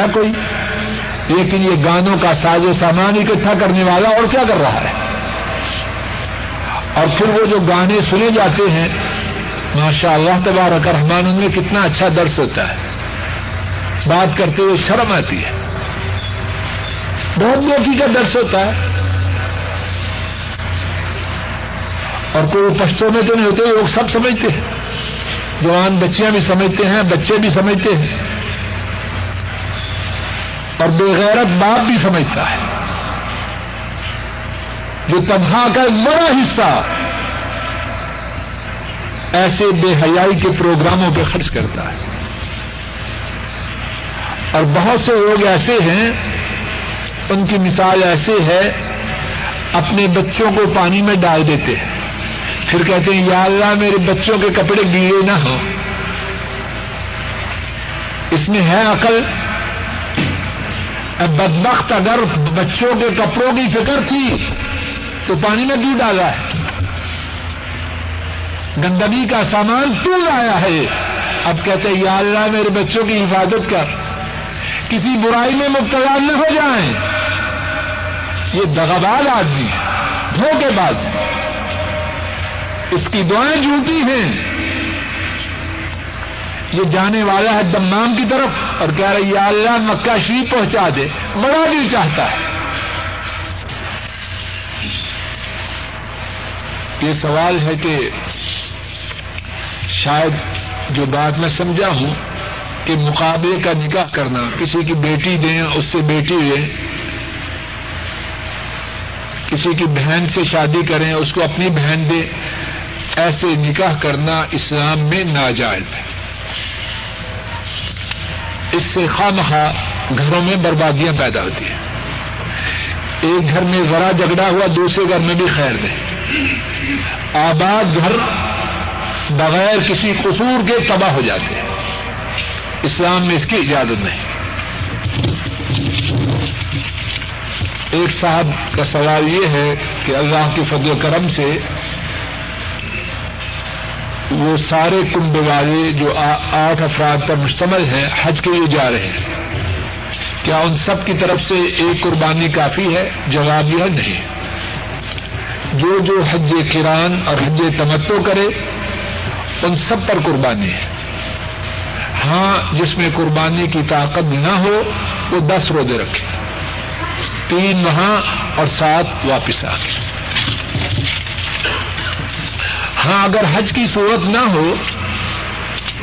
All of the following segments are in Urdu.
ہے کوئی؟ لیکن یہ گانوں کا ساز و سامان اکٹھا کرنے والا اور کیا کر رہا ہے؟ اور پھر وہ جو گانے سنے جاتے ہیں ماشاء اللہ تبارک رحمان، ان میں کتنا اچھا درس ہوتا ہے۔ بات کرتے ہوئے شرم آتی ہے۔ بہت موقع کا درس ہوتا ہے؟ اور کوئی پشتوں میں تو نہیں ہوتے لوگ سب سمجھتے ہیں۔ جوان بچیاں بھی سمجھتے ہیں، بچے بھی سمجھتے ہیں۔ اور بےغیرت باپ بھی سمجھتا ہے۔ جو تنہا کا ایک بڑا حصہ ایسے بے حیائی کے پروگراموں پہ خرچ کرتا ہے۔ اور بہت سے لوگ ایسے ہیں، ان کی مثال ایسے ہے، اپنے بچوں کو پانی میں ڈال دیتے ہیں۔ پھر کہتے ہیں، یا اللہ، میرے بچوں کے کپڑے گیلے نہ ہوں۔ اس میں ہے عقل۔ بدبخت اگر بچوں کے کپڑوں کی فکر تھی تو پانی میں کیوں ڈالا ہے؟ گندگی کا سامان تو لایا ہے؟ اب کہتے یا اللہ، میرے بچوں کی حفاظت کر۔ کسی برائی میں مبتلا نہ ہو جائیں۔ یہ دغاباد آدمی، دھوکے باز۔ اس کی دعائیں جھوٹی ہیں۔ یہ جانے والا ہے دمام کی طرف اور کہہ رہا یا اللہ، مکہ شریف پہنچا دے۔ بڑا دل چاہتا ہے۔ یہ سوال ہے کہ شاید جو بات میں سمجھا ہوں کہ مقابلے کا نکاح کرنا، کسی کی بیٹی دیں، اس سے بیٹی لیں کسی کی بہن سے شادی کریں، اس کو اپنی بہن دیں ایسے نکاح کرنا اسلام میں ناجائز ہے۔ اس سے خواہ گھروں میں بربادیاں پیدا ہوتی ہیں۔ ایک گھر میں ذرا جھگڑا ہوا، دوسرے گھر میں بھی خیر دیں آباد گھر بغیر کسی قصور کے تباہ ہو جاتے ہیں۔ اسلام میں اس کی اجازت نہیں۔ ایک صاحب کا سوال یہ ہے کہ اللہ کے فضل و کرم سے وہ سارے کنبے والے جو آٹھ افراد پر مشتمل ہیں، حج کے لیے جا رہے ہیں۔ کیا ان سب کی طرف سے ایک قربانی کافی ہے؟ جواب یہ نہیں۔ جو جو حج کران اور حج تمتو کرے، ان سب پر قربانی ہے۔ ہاں جس میں قربانی کی طاقت نہ ہو، وہ دس روزے رکھے۔ تین وہاں اور سات واپس آ گئے ہاں اگر حج کی صورت نہ ہو،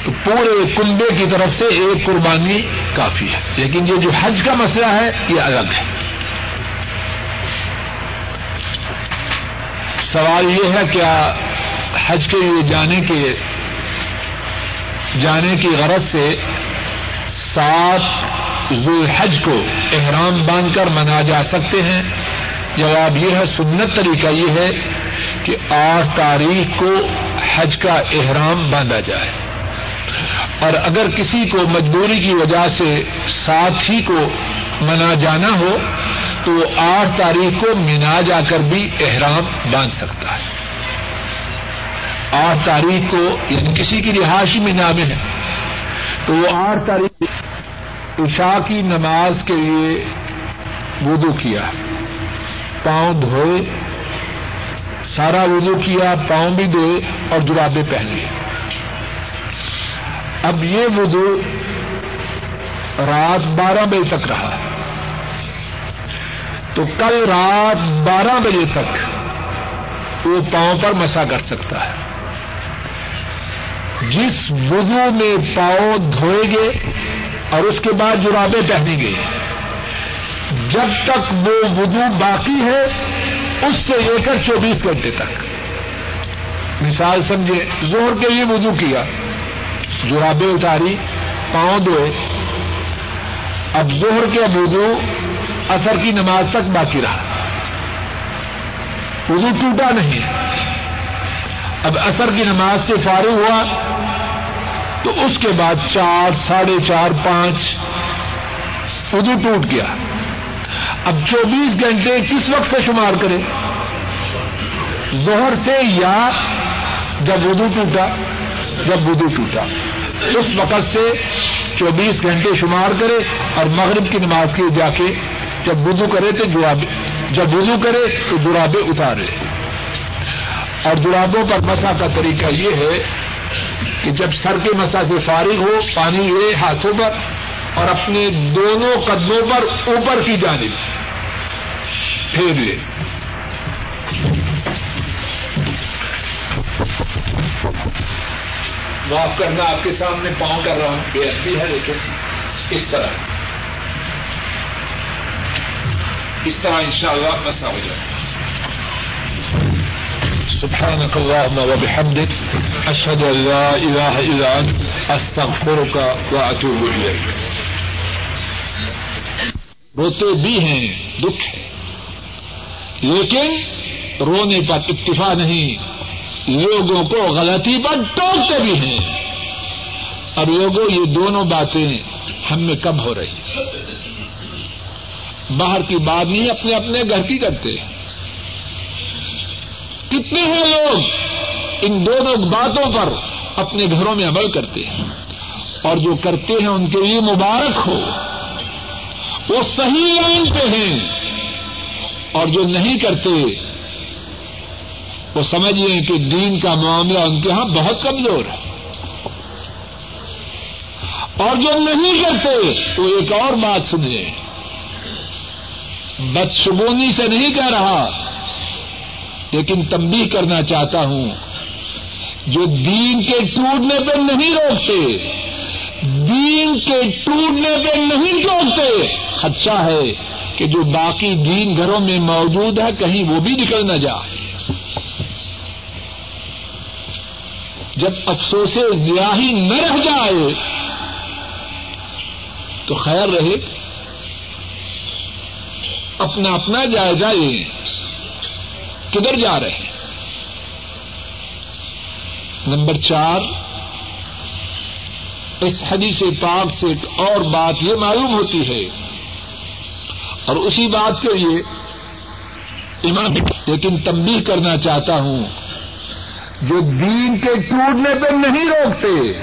تو پورے کنبے کی طرف سے ایک قربانی کافی ہے۔ لیکن یہ جو حج کا مسئلہ ہے، یہ الگ ہے۔ سوال یہ ہے، کیا حج کے لیے جانے کے، جانے کی غرض سے سات ذوالحج کو احرام باندھ کر منا جا سکتے ہیں؟ جواب یہ ہے، سنت طریقہ یہ ہے کہ آٹھ تاریخ کو حج کا احرام باندھا جائے۔ اور اگر کسی کو مجبوری کی وجہ سے ساتھ ہی کو منا جانا ہو، تو وہ آٹھ تاریخ کو مینا جا کر بھی احرام باندھ سکتا ہے۔ آٹھ تاریخ کو یعنی کسی کی رہائشی مینا میں ہے۔ تو وہ آٹھ تاریخ عشاء کی نماز کے لیے وضو کیا۔ پاؤں دھوئے۔ سارا وضو کیا، پاؤں بھی دھوئے اور جرابے پہن لیے۔ اب یہ وضو رات بارہ بجے تک رہا۔ تو کل رات بارہ بجے تک وہ پاؤں پر مسا کر سکتا ہے۔ جس وضو میں پاؤں دھوئے گے اور اس کے بعد جرابے پہنے گے۔ جب تک وہ وضو باقی ہے اس سے لے کر چوبیس گھنٹے تک۔ مثال سمجھے زور کے لیے وضو کیا۔ جرابے اتاری، پاؤں دھوئے۔ اب زہر کے وضو اثر کی نماز تک باقی رہا۔ وضو ٹوٹا نہیں۔ اب اثر کی نماز سے فارغ ہوا، تو اس کے بعد چار، ساڑھے چار، پانچ، وضو ٹوٹ گیا۔ اب چوبیس گھنٹے کس وقت سے شمار کرے؟ زہر سے یا جب وضو ٹوٹا، جب وضو ٹوٹا۔ اس وقت سے چوبیس گھنٹے شمار کرے اور مغرب کی نماز کی جا کے جب وضو کرے تو جب وضو کرے تو جرابے اتارے۔ اور جرابوں پر مسا کا طریقہ یہ ہے کہ جب سر کے مسا سے فارغ ہو، پانی لے ہاتھوں پر اور اپنے دونوں قدموں پر اوپر کی جانب۔ پھیر لے معاف کرنا آپ کے سامنے پاؤں کر رہا ہوں۔ بے حدی ہے لیکن اس طرح۔ اس طرح انشاءاللہ مسا ہو جائے۔ سبحانك اللهم وبحمدك أشهد أن لا إله إلا أنت أستغفرك وأتوب إليك روتے بھی ہیں، دکھ ہے۔ لیکن رونے پر اکتفا نہیں، لوگوں کو غلطی پر ٹوکتے بھی ہیں۔ اور لوگوں یہ دونوں باتیں ہم میں کم ہو رہی باہر کی بات نہیں، اپنے اپنے گھر کی کرتے ہیں۔ کتنے ہیں لوگ ان دونوں باتوں پر اپنے گھروں میں عمل کرتے ہیں، اور جو کرتے ہیں ان کے لیے مبارک ہو۔ وہ صحیح لائن پہ ہیں اور جو نہیں کرتے، وہ سمجھ لیں کہ دین کا معاملہ ان کے ہاں بہت کمزور ہے۔ اور جو نہیں کرتے، وہ ایک اور بات سنیں بدشگونی سے نہیں کہہ رہا، لیکن تبدیل کرنا چاہتا ہوں۔ جو دین کے ٹوٹنے پہ نہیں روکتے دین کے ٹوٹنے پہ نہیں روکتے خدشہ ہے کہ جو باقی دین گھروں میں موجود ہے، کہیں وہ بھی نکل نہ جائے۔ جب افسوس ضیاہی نہ رہ جائے، تو خیر رہے۔ اپنا اپنا جائزہ لیں۔ کدھر جا رہے ہیں؟ نمبر چار اس حدیث پاک سے ایک اور بات یہ معلوم ہوتی ہے۔ اور اسی بات کے لیے امام لیکن تبدیل کرنا چاہتا ہوں۔ جو دین کے ٹوٹنے پہ نہیں روکتے،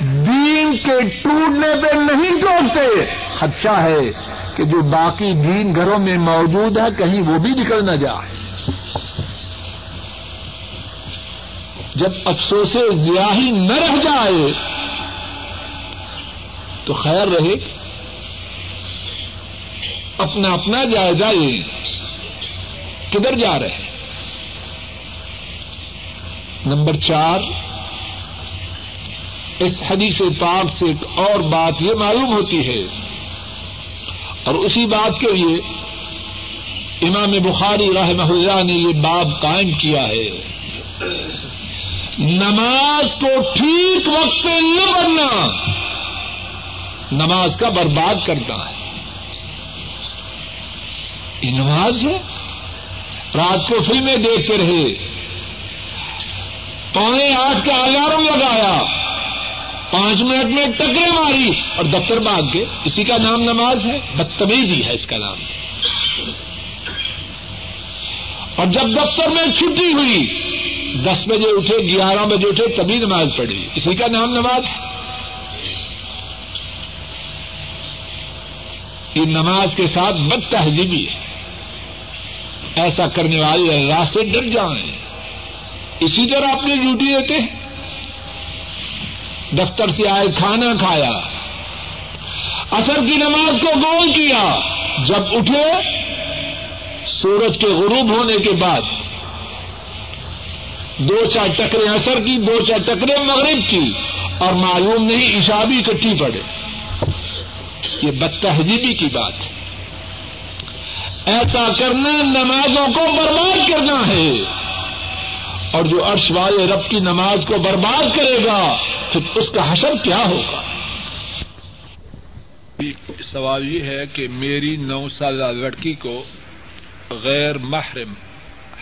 دین کے ٹوٹنے پہ نہیں روکتے۔ خدشہ ہے کہ جو باقی دین گھروں میں موجود ہے، کہیں وہ بھی نکل نہ جائے۔ جب افسوس ضیاہی نہ رہ جائے تو خیر رہے اپنا اپنا جائزہ لیں۔ کدھر جا رہے نمبر چار، اس حدیث پاک سے ایک اور بات یہ معلوم ہوتی ہے۔ اور اسی بات کے لیے امام بخاری رحمہ اللہ نے یہ باب قائم کیا ہے۔ نماز کو ٹھیک وقت پہ نہ بننا نماز کا برباد کرتا ہے۔ یہ نماز ہے۔ رات کو فلمیں دیکھتے رہے۔ پونے آٹھ کا الارم لگایا۔ پانچ منٹ میں ٹکرے ماری۔ اور دفتر بھاگ کے اسی کا نام نماز ہے۔ بدتمیزی ہے اس کا نام۔ اور جب دفتر میں چھٹی ہوئی، دس بجے اٹھے، گیارہ بجے اٹھے، تبھی نماز پڑھی۔ اسی کا نام نماز ہے۔ یہ نماز کے ساتھ بد تہذیبی ہے۔ ایسا کرنے والے اللہ سے ڈر جائیں۔ اسی طرح اپنی ڈیوٹی دیتے ہیں۔ دفتر سے آئے کھانا کھایا۔ اثر کی نماز کو گول کیا۔ جب اٹھے، سورج کے غروب ہونے کے بعد دو چار ٹکرے اثر کی، دو چار ٹکرے مغرب کی اور معلوم نہیں عشا بھی اکٹھی پڑے۔ یہ بد تہذیبی کی بات ہے۔ ایسا کرنا نمازوں کو برباد کرنا ہے۔ اور جو عرش والے رب کی نماز کو برباد کرے گا، پھر اس کا حشر کیا ہوگا؟ سوال یہ ہے کہ میری نو سالہ لڑکی کو غیر محرم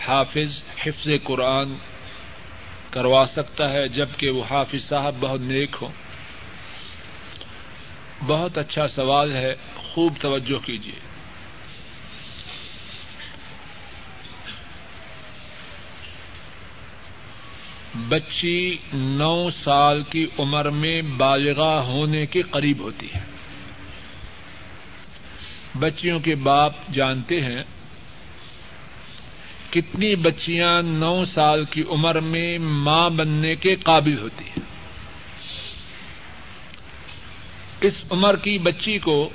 حافظ حفظ قرآن کروا سکتا ہے، جبکہ وہ حافظ صاحب بہت نیک ہو بہت اچھا سوال ہے، خوب توجہ کیجیے بچی نو سال کی عمر میں بالغا ہونے کے قریب ہوتی ہے۔ بچیوں کے باپ جانتے ہیں، کتنی بچیاں نو سال کی عمر میں ماں بننے کے قابل ہوتی ہیں۔ اس عمر کی بچی کو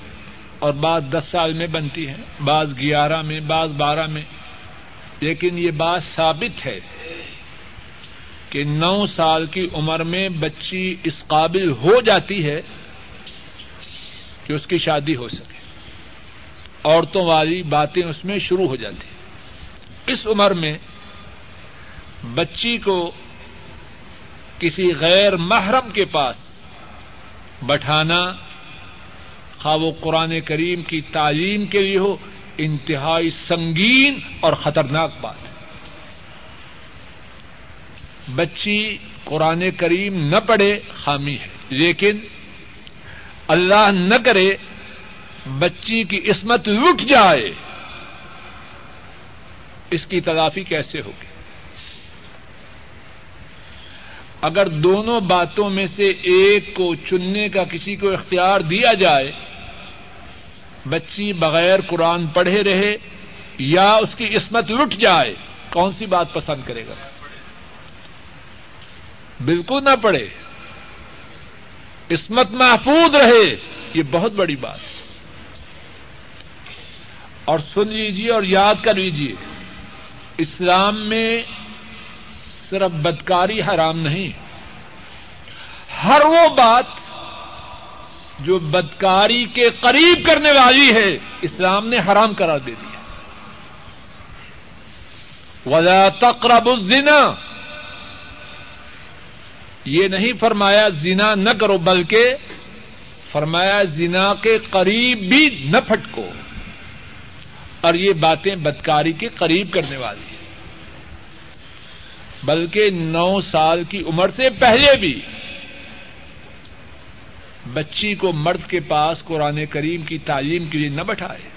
اور بعض دس سال میں بنتی ہیں بعض گیارہ میں، بعض بارہ میں۔ لیکن یہ بات ثابت ہے کہ نو سال کی عمر میں بچی اس قابل ہو جاتی ہے کہ اس کی شادی ہو سکے۔ عورتوں والی باتیں اس میں شروع ہو جاتی اس عمر میں بچی کو کسی غیر محرم کے پاس بٹھانا، خواہ وہ قرآن کریم کی تعلیم کے لیے ہو، انتہائی سنگین اور خطرناک بات ہے۔ بچی قرآن کریم نہ پڑھے خامی ہے، لیکن اللہ نہ کرے بچی کی عصمت لٹ جائے۔ اس کی تلافی کیسے ہوگی؟ اگر دونوں باتوں میں سے ایک کو چننے کا کسی کو اختیار دیا جائے، بچی بغیر قرآن پڑھے رہے یا اس کی عصمت لٹ جائے، کون سی بات پسند کرے گا؟ بالکل نہ پڑھے، عصمت محفوظ رہے، یہ بہت بڑی بات۔ اور سن لیجیے اور یاد کر لیجیے اسلام میں صرف بدکاری حرام نہیں ہر وہ بات جو بدکاری کے قریب کرنے والی ہے، اسلام نے حرام کرا دے دیا ولا تقرب الزنا۔ یہ نہیں فرمایا زنا نہ کرو، بلکہ فرمایا زنا کے قریب بھی نہ پھٹکو۔ اور یہ باتیں بدکاری کے قریب کرنے والی ہیں۔ بلکہ نو سال کی عمر سے پہلے بھی۔ بچی کو مرد کے پاس قرآن کریم کی تعلیم کے لیے نہ بٹھائے۔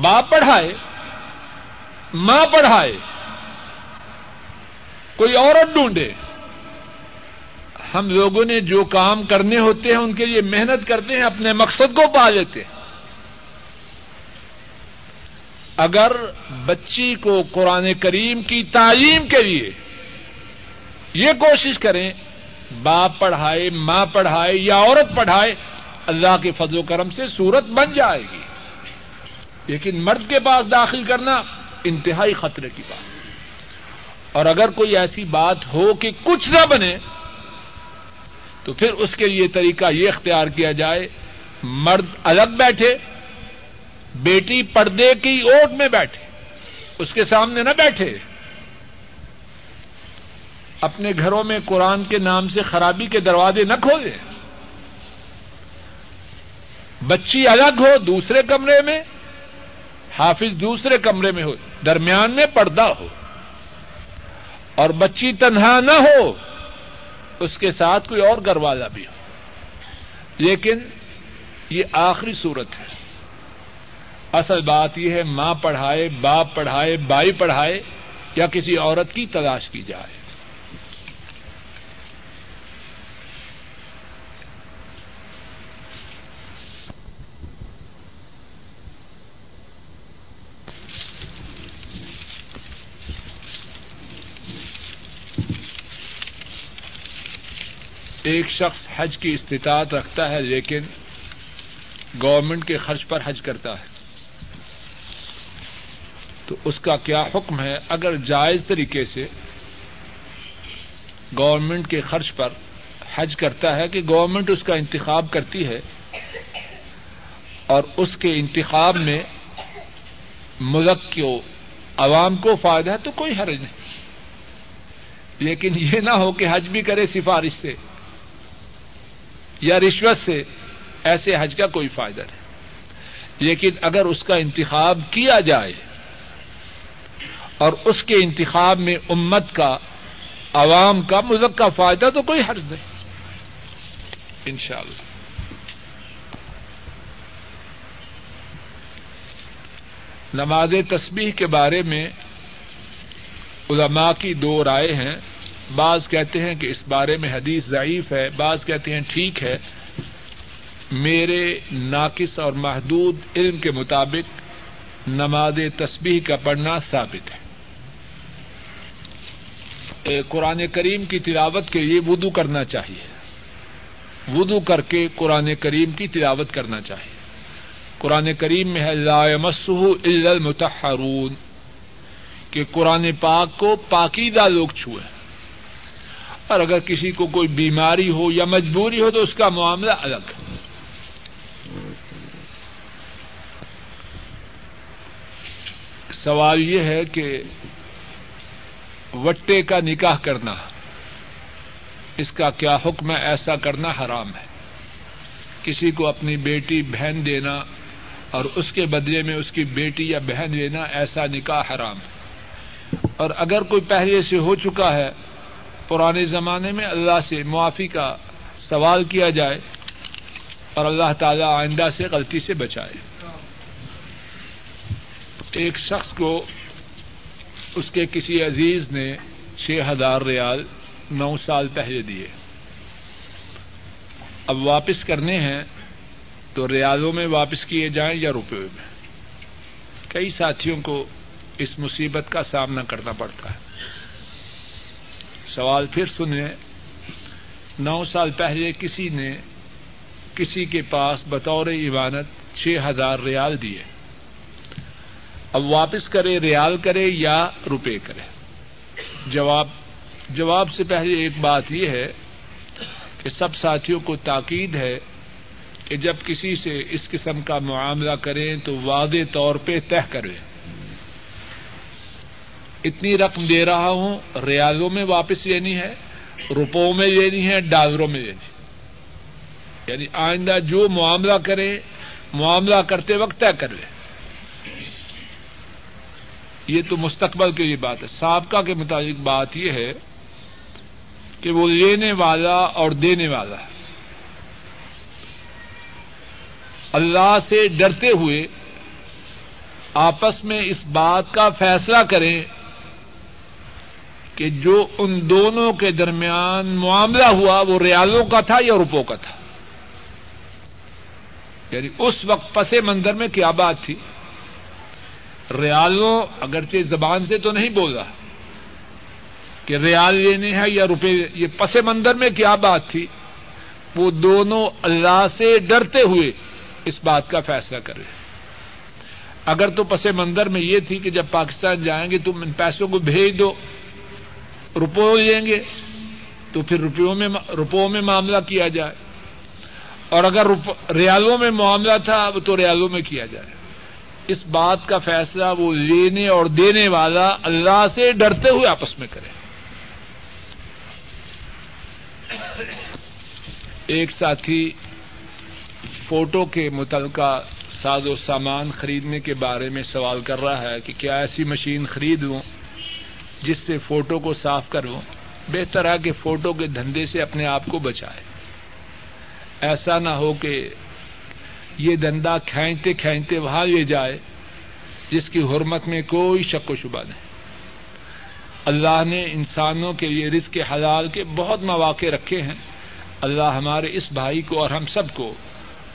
باپ پڑھائے، ماں پڑھائے۔ کوئی عورت ڈھونڈے۔ ہم لوگوں نے جو کام کرنے ہوتے ہیں، ان کے لیے محنت کرتے ہیں، اپنے مقصد کو پا لیتے ہیں۔ اگر بچی کو قرآن کریم کی تعلیم کے لیے یہ کوشش کریں، باپ پڑھائے، ماں پڑھائے یا عورت پڑھائے، اللہ کے فضل و کرم سے صورت بن جائے گی۔ لیکن مرد کے پاس داخل کرنا انتہائی خطرے کی بات۔ اور اگر کوئی ایسی بات ہو کہ کچھ نہ بنے، تو پھر اس کے لیے طریقہ یہ اختیار کیا جائے، مرد الگ بیٹھے بیٹی پردے کی اوٹ میں بیٹھے، اس کے سامنے نہ بیٹھے۔ اپنے گھروں میں قرآن کے نام سے خرابی کے دروازے نہ کھولے۔ بچی الگ ہو دوسرے کمرے میں، حافظ دوسرے کمرے میں ہو، درمیان میں پردہ ہو۔ اور بچی تنہا نہ ہو، اس کے ساتھ کوئی اور گھر والا بھی ہو۔ لیکن یہ آخری صورت ہے۔ اصل بات یہ ہے، ماں پڑھائے، باپ پڑھائے بائی پڑھائے، یا کسی عورت کی تلاش کی جائے۔ ایک شخص حج کی استطاعت رکھتا ہے، لیکن گورنمنٹ کے خرچ پر حج کرتا ہے۔ تو اس کا کیا حکم ہے؟ اگر جائز طریقے سے گورنمنٹ کے خرچ پر حج کرتا ہے کہ گورنمنٹ اس کا انتخاب کرتی ہے اور اس کے انتخاب میں ملک کو عوام کو فائدہ ہے تو کوئی حرج نہیں۔ لیکن یہ نہ ہو کہ حج بھی کرے سفارش سے یا رشوت سے، ایسے حج کا کوئی فائدہ نہیں۔ لیکن اگر اس کا انتخاب کیا جائے اور اس کے انتخاب میں امت کا عوام کا ملک کا فائدہ تو کوئی حرض نہیں۔ انشاءاللہ۔ نماز تسبیح کے بارے میں علماء کی دو رائے ہیں۔ بعض کہتے ہیں کہ اس بارے میں حدیث ضعیف ہے، بعض کہتے ہیں ٹھیک ہے۔ میرے ناقص اور محدود علم کے مطابق نماز تسبیح کا پڑھنا ثابت ہے۔ قرآن کریم کی تلاوت کے لیے وضو کرنا چاہیے۔ وضو کر کے قرآن کریم کی تلاوت کرنا چاہیے۔ قرآن کریم میں ہے، لا الا المتحرون کہ قرآن پاک کو پاکیدہ لوگ چھوئے۔ اور اگر کسی کو کوئی بیماری ہو یا مجبوری ہو تو اس کا معاملہ الگ۔ ہے سوال یہ ہے کہ وٹے کا نکاح کرنا۔ اس کا کیا حکم ہے؟ ایسا کرنا حرام ہے۔ کسی کو اپنی بیٹی بہن دینا اور اس کے بدلے میں اس کی بیٹی یا بہن لینا، ایسا نکاح حرام ہے۔ اور اگر کوئی پہلے سے ہو چکا ہے، پرانے زمانے میں اللہ سے معافی کا سوال کیا جائے اور اللہ تعالی آئندہ سے غلطی سے بچائے۔ ایک شخص کو اس کے کسی عزیز نے چھ ہزار ریال نو سال پہلے دیے۔ اب واپس کرنے ہیں تو ریالوں میں واپس کیے جائیں یا روپے میں؟ کئی ساتھیوں کو اس مصیبت کا سامنا کرنا پڑتا ہے۔ سوال پھر سنیں، نو سال پہلے کسی نے کسی کے پاس بطور عبادت چھ ہزار ریال دیے۔ اب واپس کرے، ریال کرے یا روپے کرے؟ جواب جواب سے پہلے ایک بات یہ ہے کہ سب ساتھیوں کو تاکید ہے کہ جب کسی سے اس قسم کا معاملہ کریں تو واضح طور پہ طے کرے اتنی رقم دے رہا ہوں، ریالوں میں واپس لینی ہے، روپوں میں لینی ہے، ڈالروں میں لینی یعنی آئندہ جو معاملہ کرے معاملہ کرتے وقت طے کرے یہ تو مستقبل کے لیے بات ہے۔ سابقہ کے مطابق بات یہ ہے کہ وہ لینے والا اور دینے والا ہے۔ اللہ سے ڈرتے ہوئے آپس میں اس بات کا فیصلہ کریں کہ جو ان دونوں کے درمیان معاملہ ہوا وہ ریالوں کا تھا یا روپوں کا تھا۔ یعنی اس وقت پس منظر میں کیا بات تھی؟ ریالوں اگرچہ زبان سے تو نہیں بول رہا کہ ریال لینے ہیں یا روپے یہ پس منظر میں کیا بات تھی؟ وہ دونوں اللہ سے ڈرتے ہوئے اس بات کا فیصلہ کرے۔ اگر تو پس منظر میں یہ تھی کہ جب پاکستان جائیں گے تم ان پیسوں کو بھیج دو روپو لیں گے، تو پھر روپیوں میں روپوں میں معاملہ کیا جائے۔ اور اگر ریالوں میں معاملہ تھا تو ریالوں میں کیا جائے۔ اس بات کا فیصلہ وہ لینے اور دینے والا اللہ سے ڈرتے ہوئے آپس میں کرے۔ ایک ساتھی فوٹو کے متعلقہ ساز و سامان خریدنے کے بارے میں سوال کر رہا ہے کہ کیا ایسی مشین خرید لوں جس سے فوٹو کو صاف کروں، بہتر ہے کہ فوٹو کے دھندے سے اپنے آپ کو بچائے۔ ایسا نہ ہو کہ یہ دندا کھینچتے کھینچتے وہاں لے جائے، جس کی حرمت میں کوئی شک و شبہ نہیں۔ اللہ نے انسانوں کے لیے رزق حلال کے بہت مواقع رکھے ہیں۔ اللہ ہمارے اس بھائی کو اور ہم سب کو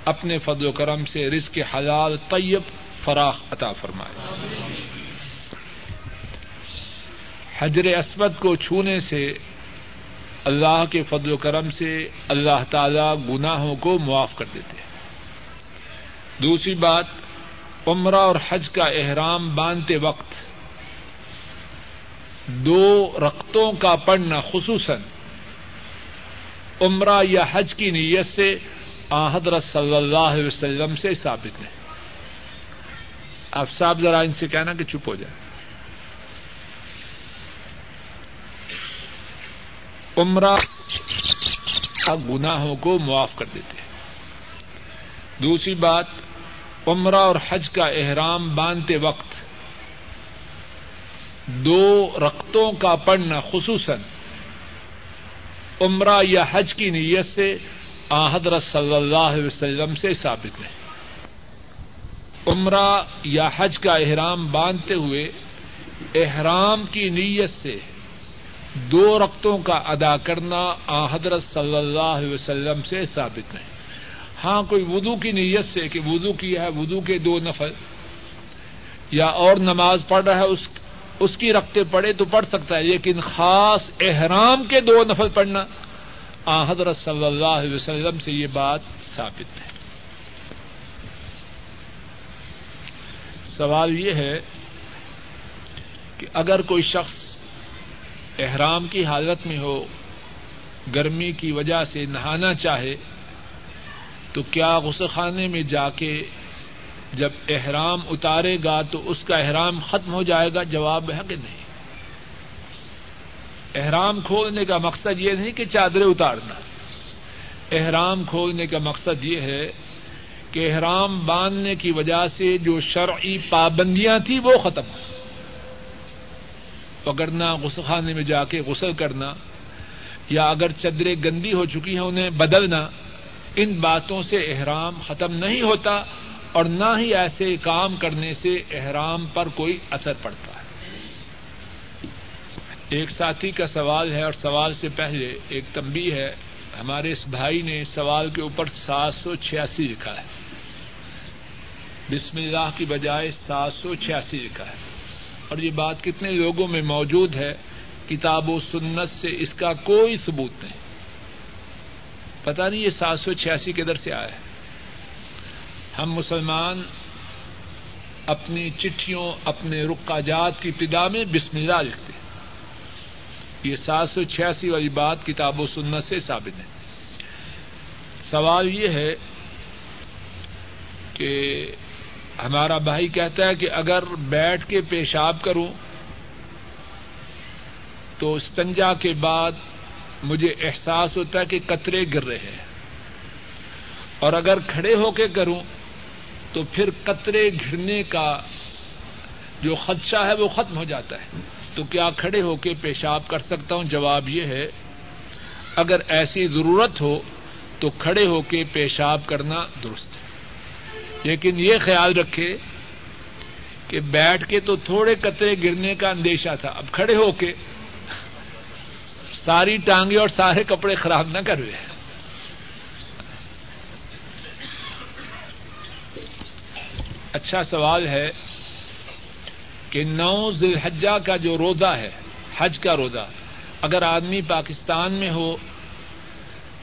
اپنے فضل و کرم سے رزق حلال طیب فراخ عطا فرمائے۔ حجر اسود کو چھونے سے اللہ کے فضل و کرم سے اللہ تعالی گناہوں کو معاف کر دیتے ہیں۔ دوسری بات، عمرہ اور حج کا احرام باندھتے وقت دو رقطوں کا پڑھنا خصوصاً عمرہ یا حج کی نیت سے حضرت صلی اللہ علیہ وسلم سے ثابت ہے۔ آپ صاحب ذرا ان سے کہنا کہ چپ ہو جائے عمرہ گناہوں کو معاف کر دیتے۔ ہیں دوسری بات عمرہ اور حج کا احرام باندھتے وقت دو رقطوں کا پڑھنا خصوصاً عمرہ یا حج کی نیت سے حضرت صلی اللہ علیہ وسلم سے ثابت ہے۔ عمرہ یا حج کا احرام باندھتے ہوئے احرام کی نیت سے دو رقطوں کا ادا کرنا آ حضرت صلی اللہ علیہ وسلم سے ثابت نہیں ہاں کوئی وضو کی نیت سے کہ وضو کیا ہے، وضو کے دو نفل، یا اور نماز پڑھ رہا ہے، اس اس کی رقطے پڑھے تو پڑھ سکتا ہے، لیکن خاص احرام کے دو نفل پڑھنا، آ، حضرت صلی اللہ علیہ وسلم سے یہ بات ثابت ہے۔ سوال یہ ہے کہ اگر کوئی شخص احرام کی حالت میں ہو، گرمی کی وجہ سے نہانا چاہے تو کیا غسل خانے میں جا کے جب احرام اتارے گا تو اس کا احرام ختم ہو جائے گا؟ جواب ہے کہ نہیں۔ احرام کھولنے کا مقصد یہ نہیں کہ چادریں اتارنا۔ احرام کھولنے کا مقصد یہ ہے کہ احرام باندھنے کی وجہ سے جو شرعی پابندیاں تھیں وہ ختم ہو پکڑنا، غسل خانے میں جا کے غسل کرنا، یا اگر چدریں گندی ہو چکی ہیں انہیں بدلنا ان باتوں سے احرام ختم نہیں ہوتا اور نہ ہی ایسے کام کرنے سے احرام پر کوئی اثر پڑتا ہے۔ ایک ساتھی کا سوال ہے اور سوال سے پہلے ایک تمبی ہے۔ ہمارے اس بھائی نے سوال کے اوپر سات سو چھیاسی لکھا ہے۔ بسم اللہ کی بجائے سات سو چھیاسی لکھا ہے۔ اور یہ بات کتنے لوگوں میں موجود ہے۔ کتاب و سنت سے اس کا کوئی ثبوت نہیں۔ پتا نہیں یہ سات سو چھیاسی کدھر سے آیا ہے۔ ہم مسلمان اپنی چٹھیوں، اپنے رقا جات کی ابتدا میں بسم اللہ لکھتے ہیں۔ یہ سات سو چھیاسی والی بات کتاب و سنت سے ثابت ہے۔ سوال یہ ہے کہ ہمارا بھائی کہتا ہے کہ اگر بیٹھ کے پیشاب کروں تو استنجا کے بعد مجھے احساس ہوتا ہے کہ قطرے گر رہے ہیں۔ اور اگر کھڑے ہو کے کروں، تو پھر قطرے گرنے کا جو خدشہ ہے وہ ختم ہو جاتا ہے۔ تو کیا کھڑے ہو کے پیشاب کر سکتا ہوں؟ جواب یہ ہے، اگر ایسی ضرورت ہو، تو کھڑے ہو کے پیشاب کرنا درست ہے۔ لیکن یہ خیال رکھے کہ بیٹھ کے تو تھوڑے قطرے گرنے کا اندیشہ تھا۔ اب کھڑے ہو کے ساری ٹانگیں اور سارے کپڑے خراب نہ کروے اچھا سوال ہے کہ نو ذلحجہ کا جو روزہ ہے، حج کا روزہ، اگر آدمی پاکستان میں ہو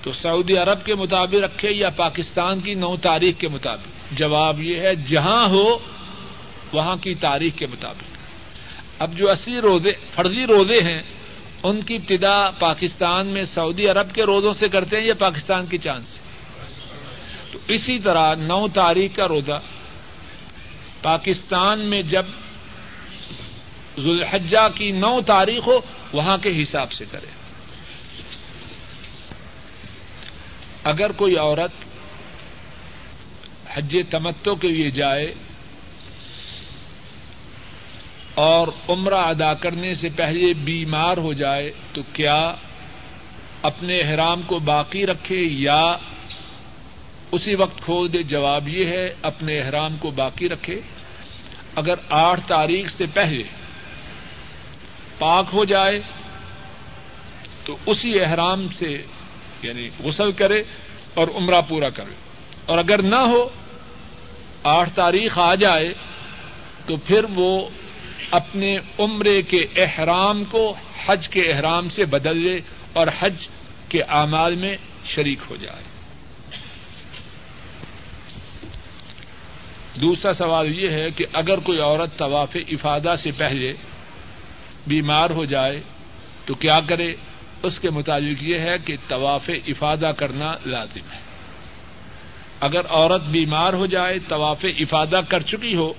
تو سعودی عرب کے مطابق رکھے یا پاکستان کی نو تاریخ کے مطابق؟ جواب یہ ہے جہاں ہو، وہاں کی تاریخ کے مطابق۔ اب جو اصلی روزے، فرضی روزے ہیں ان کی ابتدا پاکستان میں سعودی عرب کے روزوں سے کرتے ہیں یا پاکستان کی چاند سے؟ تو اسی طرح نو تاریخ کا روزہ، پاکستان میں جب ذوالحجہ کی نو تاریخ ہو، وہاں کے حساب سے کرے اگر کوئی عورت حج تمتو کے لیے جائے اور عمرہ ادا کرنے سے پہلے بیمار ہو جائے تو کیا اپنے احرام کو باقی رکھے یا اسی وقت کھول دے؟ جواب یہ ہے اپنے احرام کو باقی رکھے۔ اگر آٹھ تاریخ سے پہلے پاک ہو جائے تو اسی احرام سے یعنی غسل کرے اور عمرہ پورا کرے۔ اور اگر نہ ہو، آٹھ تاریخ آ جائے تو پھر وہ اپنے عمرے کے احرام کو حج کے احرام سے بدل لے اور حج کے اعمال میں شریک ہو جائے۔ دوسرا سوال یہ ہے کہ اگر کوئی عورت طواف افادہ سے پہلے بیمار ہو جائے تو کیا کرے؟ اس کے مطابق یہ ہے کہ طواف افادہ کرنا لازم ہے۔ اگر عورت بیمار ہو جائے، طواف افادہ کر چکی ہو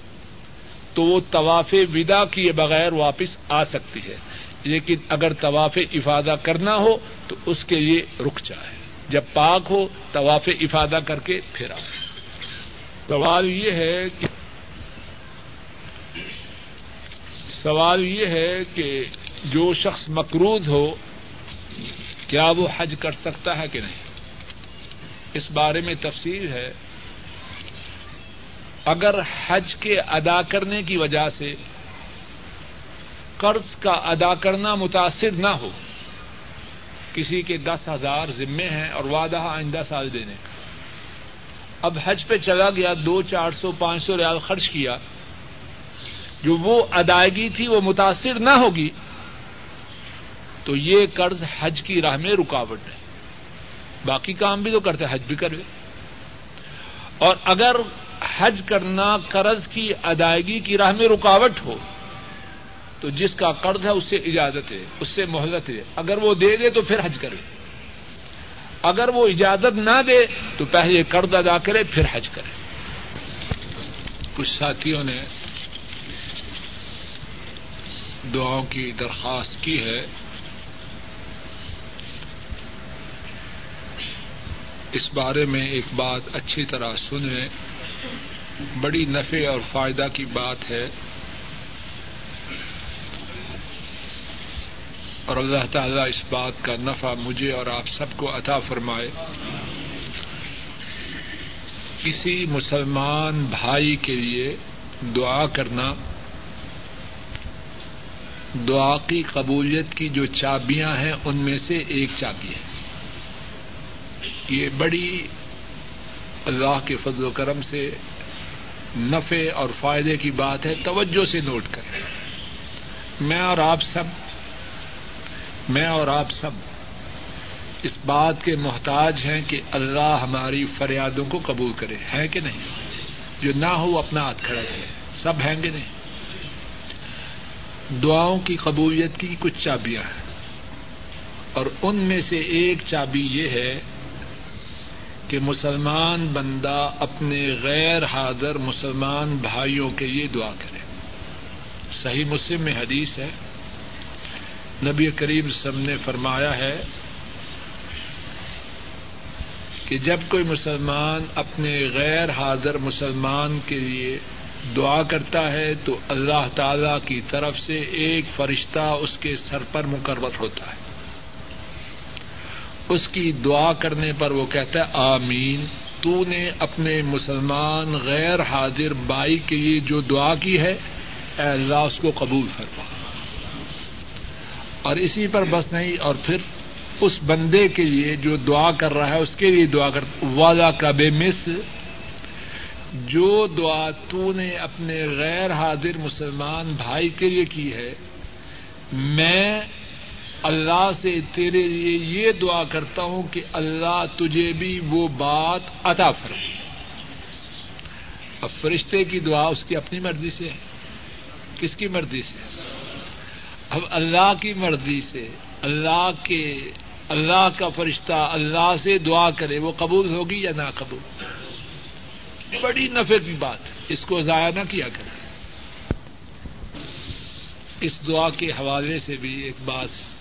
تو وہ طواف ودا کیے بغیر واپس آ سکتی ہے۔ لیکن اگر طواف افادہ کرنا ہو تو اس کے لیے رک جائے۔ جب پاک ہو، طواف افادہ کر کے پھر آئے سوال یہ ہے کہ سوال یہ ہے کہ جو شخص مقروض ہو، کیا وہ حج کر سکتا ہے کہ نہیں؟ اس بارے میں تفصیل ہے۔ اگر حج کے ادا کرنے کی وجہ سے قرض کا ادا کرنا متاثر نہ ہو، کسی کے دس ہزار ذمے ہیں اور وعدہ آئندہ سال دینے۔ کا اب حج پہ چلا گیا، دو چار سو، پانچ سو ریال خرچ کیا۔ جو وہ ادائیگی تھی وہ متاثر نہ ہوگی، تو یہ قرض حج کی راہ میں رکاوٹ ہے۔ باقی کام بھی تو کرتے، حج بھی کرے اور اگر حج کرنا قرض کی ادائیگی کی راہ میں رکاوٹ ہو، تو جس کا قرض ہے اس سے اجازت ہے، اس سے مہلت ہے۔ اگر وہ دے دے تو پھر حج کرے۔ اگر وہ اجازت نہ دے تو پہلے قرض ادا کرے، پھر حج کرے۔ کچھ ساتھیوں نے دعاؤں کی درخواست کی ہے۔ اس بارے میں ایک بات اچھی طرح سنیں۔ بڑی نفع اور فائدہ کی بات ہے اور اللہ تعالیٰ اس بات کا نفع مجھے اور آپ سب کو عطا فرمائے۔ کسی مسلمان بھائی کے لیے دعا کرنا، دعا کی قبولیت کی جو چابیاں ہیں، ان میں سے ایک چابی ہے۔ یہ بڑی اللہ کے فضل و کرم سے نفع اور فائدے کی بات ہے، توجہ سے نوٹ کریں۔ میں اور آپ سب، میں اور آپ سب اس بات کے محتاج ہیں کہ اللہ ہماری فریادوں کو قبول کرے ہے کہ نہیں؟ جو نہ ہو، اپنا ہاتھ کھڑا کرے۔ سب ہیں گے نہیں؟ دعاؤں کی قبولیت کی کچھ چابیاں ہیں۔ اور ان میں سے ایک چابی یہ ہے کہ مسلمان بندہ اپنے غیر حاضر مسلمان بھائیوں کے لیے دعا کرے۔ صحیح مسلم میں حدیث ہے۔ نبی کریم سب نے فرمایا ہے کہ جب کوئی مسلمان اپنے غیر حاضر مسلمان کے لیے دعا کرتا ہے تو اللہ تعالی کی طرف سے ایک فرشتہ اس کے سر پر مقرر ہوتا ہے۔ اس کی دعا کرنے پر وہ کہتا ہے، آمین۔ تو نے اپنے مسلمان غیر حاضر بائی کے لیے جو دعا کی ہے، اے اللہ، اس کو قبول فرما۔ اور اسی پر بس نہیں، اور پھر اس بندے کے لیے جو دعا کر رہا ہے، اس کے لیے دعا کر، والا کا بے مس جو دعا تو نے اپنے غیر حاضر مسلمان بھائی کے لیے کی ہے، میں اللہ سے تیرے لیے یہ دعا کرتا ہوں کہ اللہ تجھے بھی وہ بات عطا فرمائے۔ اب فرشتے کی دعا اس کی اپنی مرضی سے ہے۔ کس کی مرضی سے؟ اب اللہ کی مرضی سے۔ اللہ کے، اللہ کا فرشتہ اللہ سے دعا کرے، وہ قبول ہوگی یا نہ قبول؟ بڑی نفع کی بات۔ اس کو ضائع نہ کیا کرے۔ اس دعا کے حوالے سے بھی ایک بات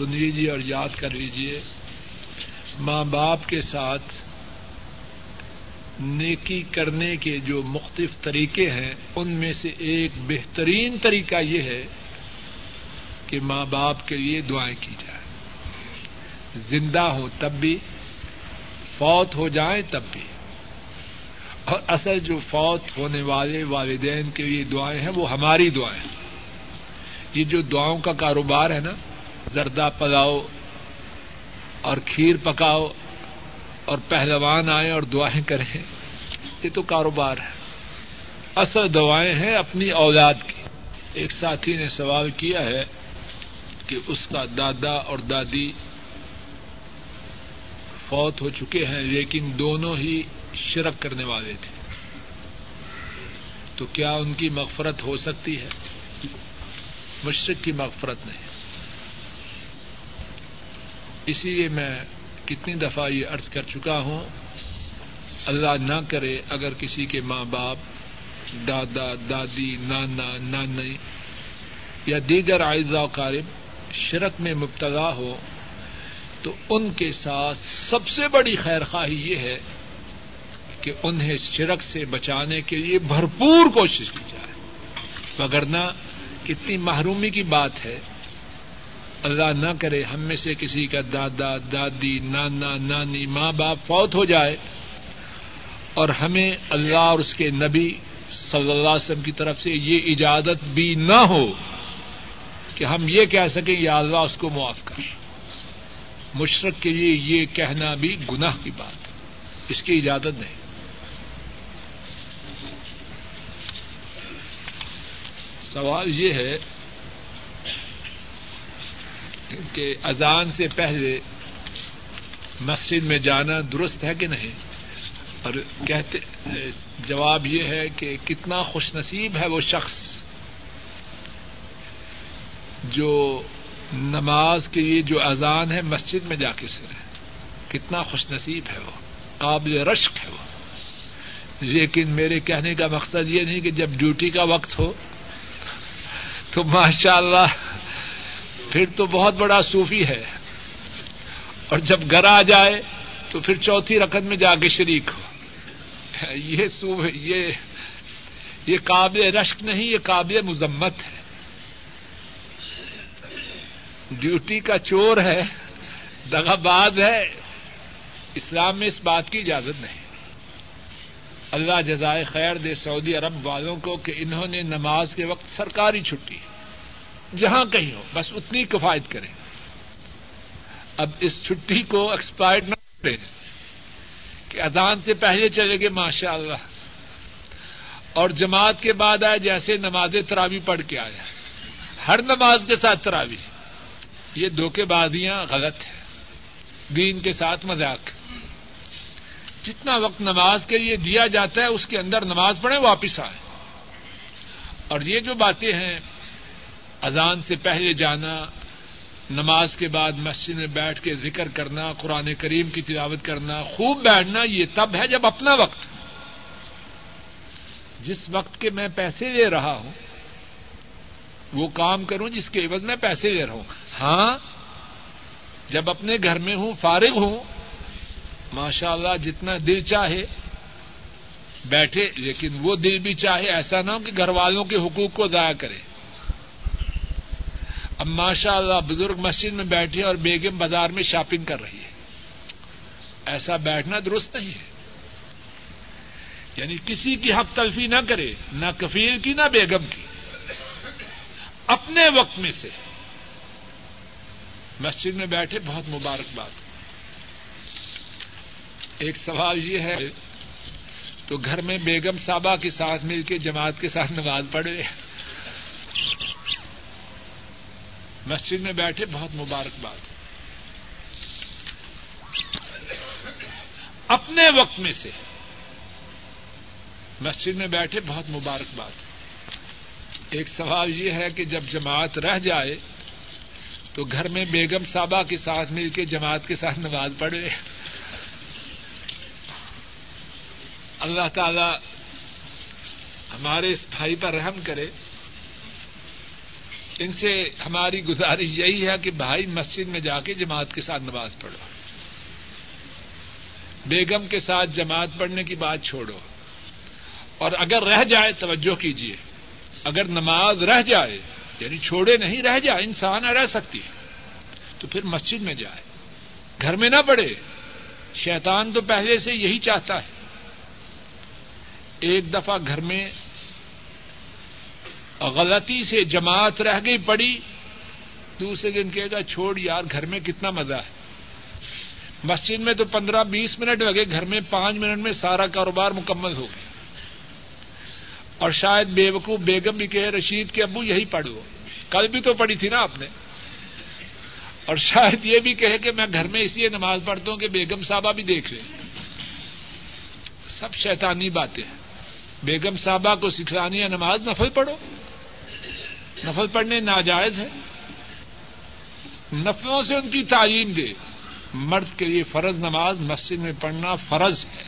سن لیجیے جی اور یاد کر لیجیے ماں باپ کے ساتھ نیکی کرنے کے جو مختلف طریقے ہیں، ان میں سے ایک بہترین طریقہ یہ ہے کہ ماں باپ کے لیے دعائیں کی جائیں۔ زندہ ہو تب بھی، فوت ہو جائیں تب بھی۔ اور اصل جو فوت ہونے والے والدین کے لیے دعائیں ہیں، وہ ہماری دعائیں ہیں۔ یہ جو دعاؤں کا کاروبار ہے نا زردہ پلاؤ اور کھیر پکاؤ اور پہلوان آئیں اور دعائیں کریں۔ یہ تو کاروبار ہے۔ اصل دعائیں ہیں اپنی اولاد کی۔ ایک ساتھی نے سوال کیا ہے کہ اس کا دادا اور دادی فوت ہو چکے ہیں، لیکن دونوں ہی شرک کرنے والے تھے۔ تو کیا ان کی مغفرت ہو سکتی ہے؟ مشرق کی مغفرت نہیں۔ اسی لیے میں کتنی دفعہ یہ ارض کر چکا ہوں، اللہ نہ کرے اگر کسی کے ماں باپ، دادا، دادی، نانا نانی یا دیگر و قارب شرک میں مبتلا ہو، تو ان کے ساتھ سب سے بڑی خیر خواہی یہ ہے کہ انہیں شرک سے بچانے کے لیے بھرپور کوشش کی جائے۔ وگرنہ کتنی محرومی کی بات ہے اللہ نہ کرے ہم میں سے کسی کا دادا، دادی، نانا، نانی، ماں باپ فوت ہو جائے اور ہمیں اللہ اور اس کے نبی صلی اللہ علیہ وسلم کی طرف سے یہ اجازت بھی نہ ہو کہ ہم یہ کہہ سکیں، یا اللہ اس کو معاف کر۔ مشرق کے لیے یہ کہنا بھی گناہ کی بات ہے۔ اس کی اجازت نہیں۔ سوال یہ ہے کہ اذان سے پہلے مسجد میں جانا درست ہے کہ نہیں؟ اور کہتے، جواب یہ ہے کہ کتنا خوش نصیب ہے وہ شخص جو نماز کے لیے جو اذان ہے مسجد میں جا کے سر کتنا خوش نصیب ہے وہ، قابل رشک ہے وہ۔ لیکن میرے کہنے کا مقصد یہ نہیں کہ جب ڈیوٹی کا وقت ہو تو ماشاء اللہ پھر تو بہت بڑا صوفی ہے۔ اور جب گھر آ جائے تو پھر چوتھی رقم میں جا کے شریک ہو۔ یہ یہ یہ قابل رشک نہیں، یہ قابل مذمت ہے۔ ڈیوٹی کا چور ہے دغاباد ہے۔ اسلام میں اس بات کی اجازت نہیں۔ اللہ جزائے خیر دے سعودی عرب والوں کو کہ انہوں نے نماز کے وقت سرکاری چھٹی۔ جہاں کہیں ہو، بس اتنی کفایت کریں۔ اب اس چھٹی کو ایکسپائر نہ کریں کہ ادان سے پہلے چلے گئے ماشاء اللہ اور جماعت کے بعد آئے، جیسے نماز تراوی پڑھ کے آیا ہر نماز کے ساتھ تراوی۔ یہ دھوکے بازیاں غلط ہے دین کے ساتھ مذاق۔ جتنا وقت نماز کے لیے دیا جاتا ہے، اس کے اندر نماز پڑھیں، واپس آئے اور یہ جو باتیں ہیں اذان سے پہلے جانا، نماز کے بعد مسجد میں بیٹھ کے ذکر کرنا، قرآن کریم کی تلاوت کرنا، خوب بیٹھنا، یہ تب ہے جب اپنا وقت۔ جس وقت کے میں پیسے لے رہا ہوں، وہ کام کروں جس کے عوض میں پیسے لے رہا ہوں۔ ہاں جب اپنے گھر میں ہوں، فارغ ہوں ماشاء اللہ جتنا دل چاہے بیٹھے، لیکن وہ دل بھی چاہے ایسا نہ ہو کہ گھر والوں کے حقوق کو ضائع کرے۔ اب ماشاء اللہ بزرگ مسجد میں بیٹھے اور بیگم بازار میں شاپنگ کر رہی ہے۔ ایسا بیٹھنا درست نہیں ہے۔ یعنی کسی کی حق تلفی نہ کرے، نہ کفیل کی، نہ بیگم کی۔ اپنے وقت میں سے۔ مسجد میں بیٹھے بہت مبارکباد ایک سوال یہ ہے، تو گھر میں بیگم صاحبہ کے ساتھ مل کے جماعت کے ساتھ نماز پڑھے مسجد میں بیٹھے، بہت مبارکباد۔ اپنے وقت میں سے مسجد میں بیٹھے، بہت مبارکباد۔ ایک سوال یہ ہے کہ جب جماعت رہ جائے تو گھر میں بیگم صاحبہ کے ساتھ مل کے جماعت کے ساتھ نماز پڑھے اللہ تعالی ہمارے اس بھائی پر رحم کرے۔ ان سے ہماری گزارش یہی ہے کہ بھائی مسجد میں جا کے جماعت کے ساتھ نماز پڑھو۔ بیگم کے ساتھ جماعت پڑھنے کی بات چھوڑو۔ اور اگر رہ جائے توجہ کیجیے اگر نماز رہ جائے یعنی چھوڑے نہیں رہ جائے، انسان رہ سکتی، تو پھر مسجد میں جائے۔ گھر میں نہ پڑے شیطان تو پہلے سے یہی چاہتا ہے۔ ایک دفعہ گھر میں غلطی سے جماعت رہ گئی، پڑی۔ دوسرے دن کہے گا، چھوڑ یار، گھر میں کتنا مزہ ہے۔ مسجد میں تو پندرہ بیس منٹ لگے، گھر میں پانچ منٹ میں سارا کاروبار مکمل ہو گیا۔ اور شاید بے وقوف بیگم بھی کہے، رشید کے ابو یہی پڑھو۔ کل بھی تو پڑھی تھی نا آپ نے۔ اور شاید یہ بھی کہے کہ میں گھر میں اس لیے نماز پڑھتا ہوں کہ بیگم صاحبہ بھی دیکھ لیں سب شیطانی باتیں ہیں۔ بیگم صاحبہ کو سکھلانی ہے نماز نفل پڑھو۔ نفل پڑھنے ناجائز ہے۔ نفلوں سے ان کی تعلیم دے۔ مرد کے لیے فرض نماز مسجد میں پڑھنا فرض ہے۔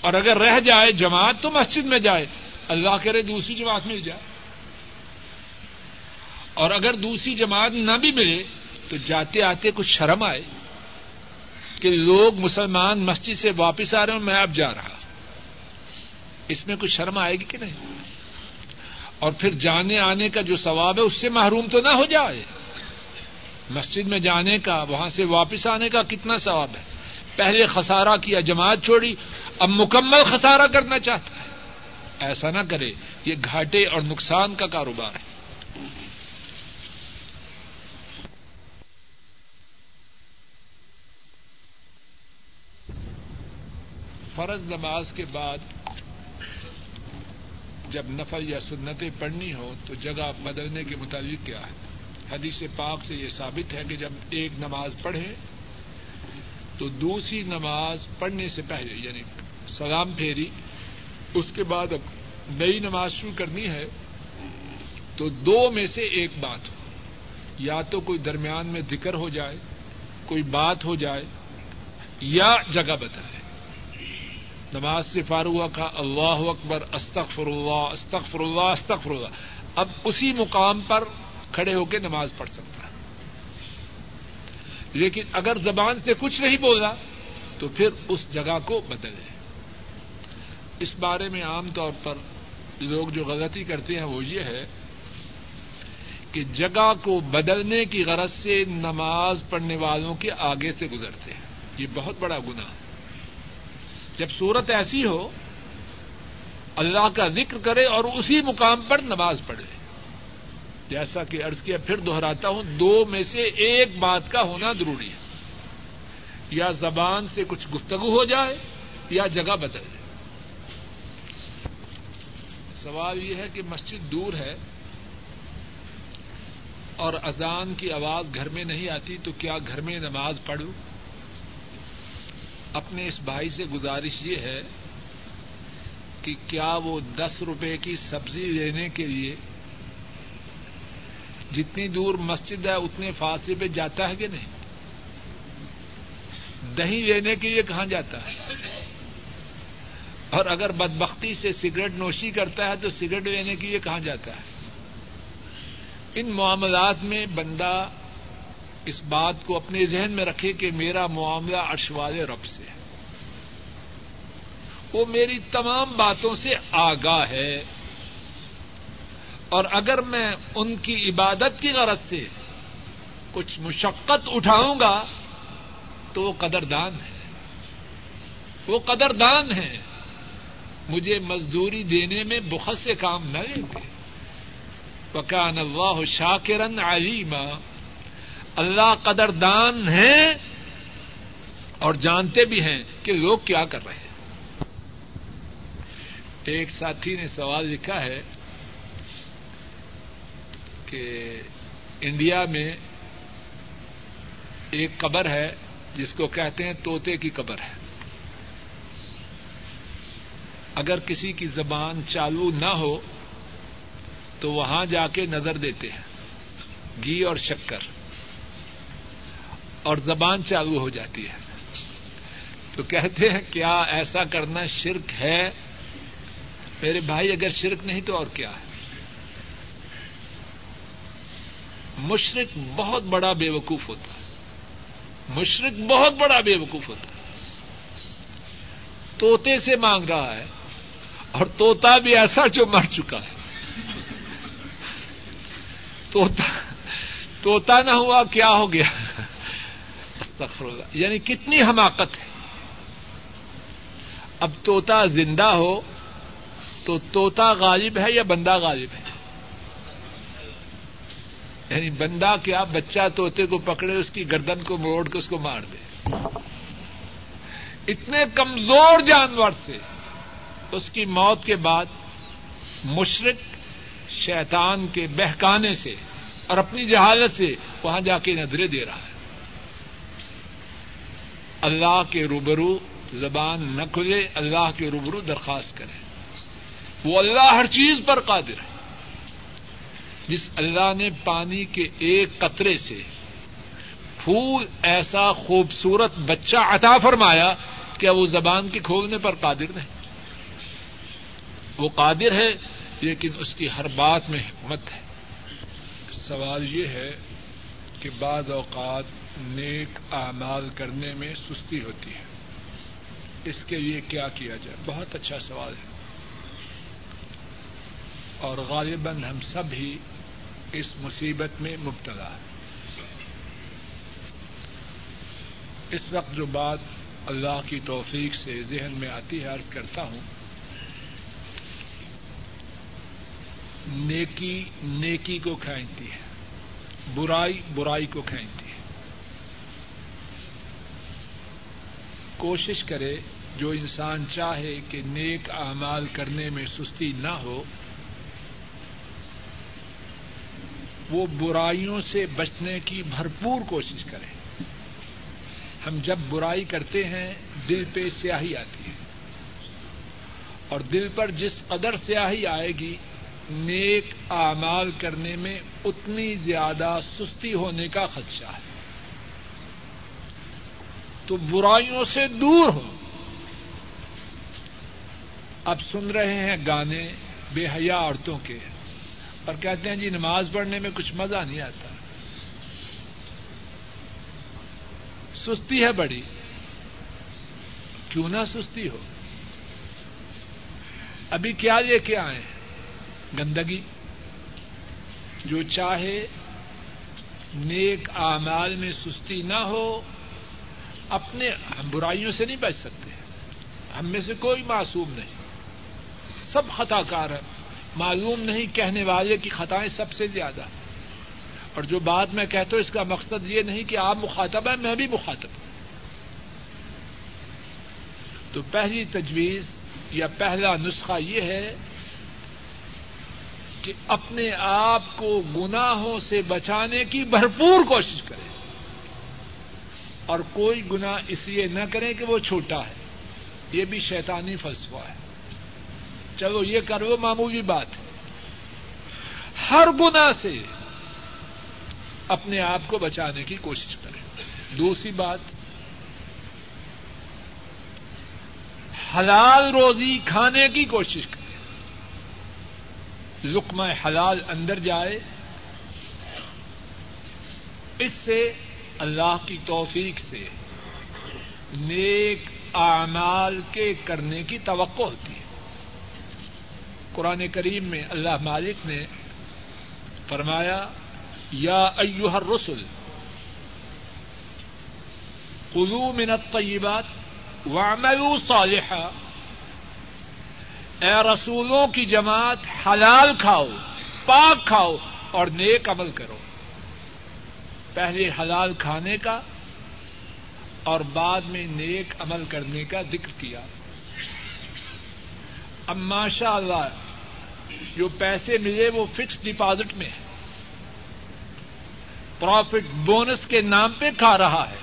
اور اگر رہ جائے جماعت تو مسجد میں جائے۔ اللہ کرے دوسری جماعت مل جائے۔ اور اگر دوسری جماعت نہ بھی ملے تو جاتے آتے کچھ شرم آئے کہ لوگ مسلمان مسجد سے واپس آ رہے ہیں میں اب جا رہا اس میں کچھ شرم آئے گی کہ نہیں؟ اور پھر جانے آنے کا جو ثواب ہے اس سے محروم تو نہ ہو جائے۔ مسجد میں جانے کا، وہاں سے واپس آنے کا کتنا ثواب ہے؟ پہلے خسارا کیا، جماعت چھوڑی، اب مکمل خسارا کرنا چاہتا ہے۔ ایسا نہ کرے، یہ گھاٹے اور نقصان کا کاروبار ہے۔ فرض نماز کے بعد جب نفل یا سنتیں پڑھنی ہو تو جگہ بدلنے کے مطابق کیا ہے؟ حدیث پاک سے یہ ثابت ہے کہ جب ایک نماز پڑھے تو دوسری نماز پڑھنے سے پہلے یعنی سلام پھیری، اس کے بعد اب نئی نماز شروع کرنی ہے تو دو میں سے ایک بات ہو۔ یا تو کوئی درمیان میں ذکر ہو جائے، کوئی بات ہو جائے، یا جگہ بتائے نماز سے فاروق کا اللہ اکبر استغفر اللہ استغفر اللہ استغفر اللہ اب اسی مقام پر کھڑے ہو کے نماز پڑھ سکتا ہے۔ لیکن اگر زبان سے کچھ نہیں بولا، تو پھر اس جگہ کو بدلے۔ اس بارے میں عام طور پر لوگ جو غلطی کرتے ہیں، وہ یہ ہے کہ جگہ کو بدلنے کی غرض سے نماز پڑھنے والوں کے آگے سے گزرتے ہیں۔ یہ بہت بڑا گنا ہے۔ جب صورت ایسی ہو، اللہ کا ذکر کرے اور اسی مقام پر نماز پڑھے۔ جیسا کہ ارض کیا، پھر دوہراتا ہوں، دو میں سے ایک بات کا ہونا ضروری ہے۔ یا زبان سے کچھ گفتگو ہو جائے یا جگہ بدل جائے۔ سوال یہ ہے کہ مسجد دور ہے اور اذان کی آواز گھر میں نہیں آتی، تو کیا گھر میں نماز پڑھوں؟ اپنے اس بھائی سے گزارش یہ ہے کہ کیا وہ دس روپے کی سبزی لینے کے لیے جتنی دور مسجد ہے اتنے فاصلے پہ جاتا ہے کہ نہیں؟ دہی لینے کے لیے کہاں جاتا ہے؟ اور اگر بدبختی سے سگریٹ نوشی کرتا ہے تو سگریٹ لینے کے لیے کہاں جاتا ہے؟ ان معاملات میں بندہ اس بات کو اپنے ذہن میں رکھے کہ میرا معاملہ والے رب سے ہے۔ وہ میری تمام باتوں سے آگاہ ہے۔ اور اگر میں ان کی عبادت کی غرض سے کچھ مشقت اٹھاؤں گا تو وہ قدردان ہے۔ وہ قدردان ہے۔ مجھے مزدوری دینے میں بخت سے کام نہ لیں گے پکان اللہ شاکرن علیما اللہ قدردان ہے اور جانتے بھی ہیں کہ لوگ کیا کر رہے ہیں۔ ایک ساتھی نے سوال لکھا ہے کہ انڈیا میں ایک قبر ہے جس کو کہتے ہیں توتے کی قبر ہے۔ اگر کسی کی زبان چالو نہ ہو تو وہاں جا کے نظر دیتے ہیں، گھی اور شکر۔ اور زبان چالو ہو جاتی ہے۔ تو کہتے ہیں، کیا ایسا کرنا شرک ہے؟ میرے بھائی، اگر شرک نہیں تو اور کیا ہے؟ مشرق بہت بڑا بے وقوف ہوتا ہے۔ مشرق بہت بڑا بے وقوف ہوتا ہے۔ توتے سے مانگ رہا ہے اور توتا بھی ایسا جو مر چکا ہے۔ توتا نہ ہوا، کیا ہو گیا؟ یعنی کتنی حماقت ہے۔ اب توتا زندہ ہو تو توتا غالب ہے یا بندہ غالب ہے؟ یعنی بندہ کیا بچہ توتے کو پکڑے، اس کی گردن کو موڑ کے اس کو مار دے۔ اتنے کمزور جانور سے اس کی موت کے بعد مشرق شیطان کے بہکانے سے اور اپنی جہالت سے وہاں جا کے نظریں دے رہا ہے۔ اللہ کے روبرو زبان نہ کھلے، اللہ کے روبرو درخواست کرے۔ وہ اللہ ہر چیز پر قادر ہے۔ جس اللہ نے پانی کے ایک قطرے سے پھول ایسا خوبصورت بچہ عطا فرمایا کیا وہ زبان کے کھولنے پر قادر نہیں۔ وہ قادر ہے، لیکن اس کی ہر بات میں حکمت ہے۔ سوال یہ ہے کہ بعض اوقات نیک اعمال کرنے میں سستی ہوتی ہے۔ اس کے لیے کیا کیا جائے؟ بہت اچھا سوال ہے۔ اور غالباً ہم سب ہی اس مصیبت میں مبتلا ہے اس وقت جو بات اللہ کی توفیق سے ذہن میں آتی ہے، عرض کرتا ہوں، نیکی نیکی کو کھینچتی ہے، برائی برائی کو کھینچتی ہے۔ کوشش کرے جو انسان چاہے کہ نیک اعمال کرنے میں سستی نہ ہو، وہ برائیوں سے بچنے کی بھرپور کوشش کرے۔ ہم جب برائی کرتے ہیں، دل پہ سیاہی آتی ہے۔ اور دل پر جس قدر سیاہی آئے گی، نیک اعمال کرنے میں اتنی زیادہ سستی ہونے کا خدشہ ہے۔ تو برائیوں سے دور ہو اب سن رہے ہیں گانے بے حیا عورتوں کے، اور کہتے ہیں جی نماز پڑھنے میں کچھ مزہ نہیں آتا۔ سستی ہے بڑی۔ کیوں نہ سستی ہو۔ ابھی کیا لے کے آئے؟ گندگی۔ جو چاہے نیک اعمال میں سستی نہ ہو اپنے برائیوں سے نہیں بچ سکتے۔ ہم میں سے کوئی معصوم نہیں۔ سب خطا کار ہے معلوم نہیں کہنے والے کی خطائیں سب سے زیادہ۔ اور جو بات میں کہتا ہوں، اس کا مقصد یہ نہیں کہ آپ مخاطب ہیں، میں بھی مخاطب ہوں۔ تو پہلی تجویز یا پہلا نسخہ یہ ہے کہ اپنے آپ کو گناہوں سے بچانے کی بھرپور کوشش کرے اور کوئی گنا اس لیے نہ کرے کہ وہ چھوٹا ہے۔ یہ بھی شیطانی فلسفہ ہے۔ چلو یہ کرو معمولی بات ہے۔ ہر گنا سے اپنے آپ کو بچانے کی کوشش کریں۔ دوسری بات، حلال روزی کھانے کی کوشش کریں۔ لقمہ حلال اندر جائے۔ اس سے اللہ کی توفیق سے نیک اعمال کے کرنے کی توقع ہوتی ہے۔ قرآن کریم میں اللہ مالک نے فرمایا، یا ایوہ الرسل قلو من الطیبات وعملوا صالحا۔ اے رسولوں کی جماعت، حلال کھاؤ، پاک کھاؤ اور نیک عمل کرو۔ پہلے حلال کھانے کا اور بعد میں نیک عمل کرنے کا ذکر کیا۔ اب ماشاء اللہ جو پیسے ملے وہ فکس ڈپازٹ میں ہے پروفٹ بونس کے نام پہ کھا رہا ہے۔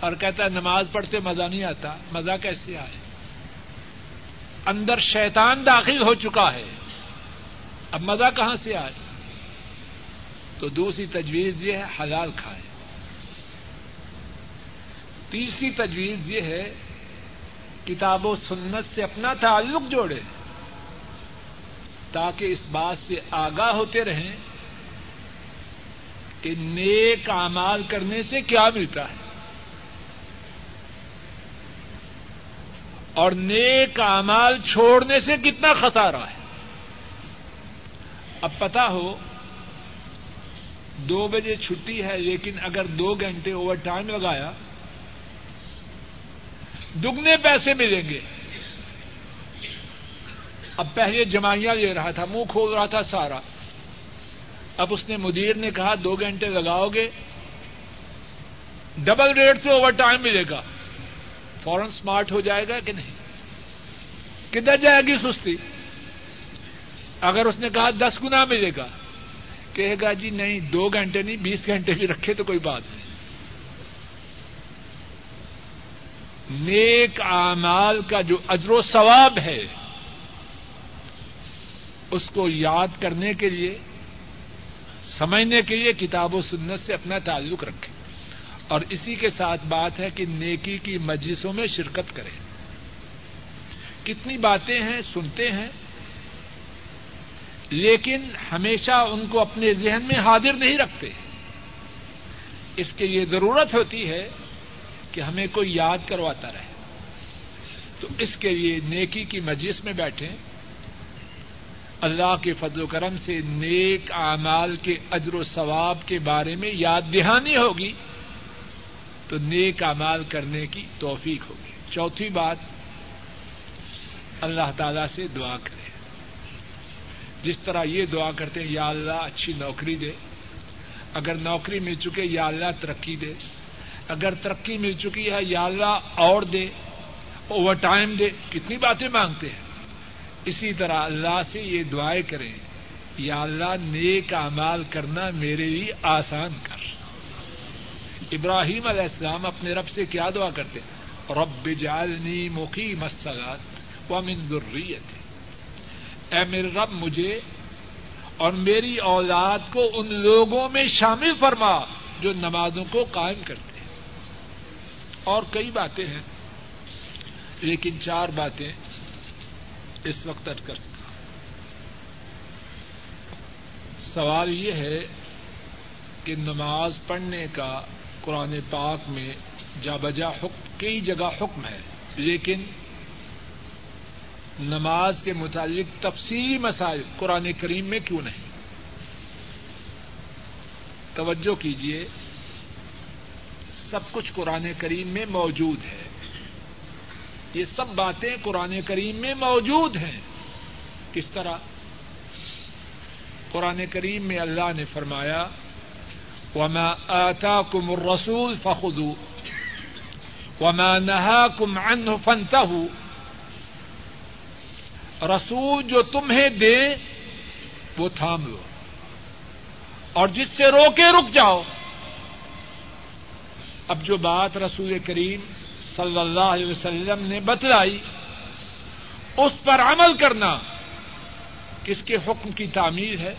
اور کہتا ہے نماز پڑھتے مزہ نہیں آتا، مزہ کیسے آئے؟ اندر شیطان داخل ہو چکا ہے۔ اب مزہ کہاں سے آئے؟ تو دوسری تجویز یہ ہے حلال کھائے تیسری تجویز یہ ہے کتاب و سنت سے اپنا تعلق جوڑے تاکہ اس بات سے آگاہ ہوتے رہیں کہ نیک امال کرنے سے کیا ملتا ہے۔ اور نیک امال چھوڑنے سے کتنا خطارہ ہے۔ اب پتا ہو دو بجے چھٹی ہے، لیکن اگر دو گھنٹے اوور ٹائم لگایا، دگنے پیسے ملیں گے۔ اب پہلے جمائیاں لے رہا تھا، منہ کھول رہا تھا سارا۔ اب اس نے مدیر نے کہا، دو گھنٹے لگاؤ گے۔ ڈبل ریٹ سے اوور ٹائم ملے گا۔ فورن اسمارٹ ہو جائے گا کہ نہیں؟ کدھر جائے گی سستی؟ اگر اس نے کہا، دس گنا ملے گا۔ کہے گا جی نہیں، دو گھنٹے نہیں، بیس گھنٹے بھی رکھے تو کوئی بات نہیں۔ نیک اعمال کا جو اجر و ثواب ہے، اس کو یاد کرنے کے لیے، سمجھنے کے لیے کتاب و سنت سے اپنا تعلق رکھیں۔ اور اسی کے ساتھ بات ہے کہ نیکی کی مجلسوں میں شرکت کریں۔ کتنی باتیں ہیں، سنتے ہیں لیکن ہمیشہ ان کو اپنے ذہن میں حاضر نہیں رکھتے۔ اس کے لیے ضرورت ہوتی ہے کہ ہمیں کوئی یاد کرواتا رہے۔ تو اس کے لیے نیکی کی مجلس میں بیٹھیں۔ اللہ کے فضل و کرم سے نیک اعمال کے اجر و ثواب کے بارے میں یاد دہانی ہوگی تو نیک اعمال کرنے کی توفیق ہوگی۔ چوتھی بات، اللہ تعالی سے دعا کرے جس طرح یہ دعا کرتے ہیں، یا اللہ اچھی نوکری دے۔ اگر نوکری مل چکے، یا اللہ ترقی دے۔ اگر ترقی مل چکی ہے، یا اللہ اور دے۔ اوور ٹائم دے۔ کتنی باتیں مانگتے ہیں۔ اسی طرح اللہ سے یہ دعائیں کریں۔ یا اللہ، نیک اعمال کرنا میرے لیے آسان کر۔ ابراہیم علیہ السلام اپنے رب سے کیا دعا کرتے؟ رب جعلنی مقیم الصلاۃ ومن ذریت اے میرے رب، مجھے اور میری اولاد کو ان لوگوں میں شامل فرما جو نمازوں کو قائم کرتے ہیں۔ اور کئی باتیں ہیں، لیکن چار باتیں اس وقت ارد کر سکتا سوال یہ ہے کہ نماز پڑھنے کا قرآن پاک میں جا بجا حکم، کئی جگہ حکم ہے، لیکن نماز کے متعلق تفصیلی مسائل قرآن کریم میں کیوں نہیں؟ توجہ کیجیے سب کچھ قرآن کریم میں موجود ہے۔ یہ سب باتیں قرآن کریم میں موجود ہیں۔ کس طرح؟ قرآن کریم میں اللہ نے فرمایا، وما آتاكم الرسول فخذوا وما نهاكم عنه فانتهوا رسول جو تمہیں دے، وہ تھام لو۔ اور جس سے روکے، رک جاؤ۔ اب جو بات رسول کریم صلی اللہ علیہ وسلم نے بتلائی، اس پر عمل کرنا کس کے حکم کی تعمیر ہے؟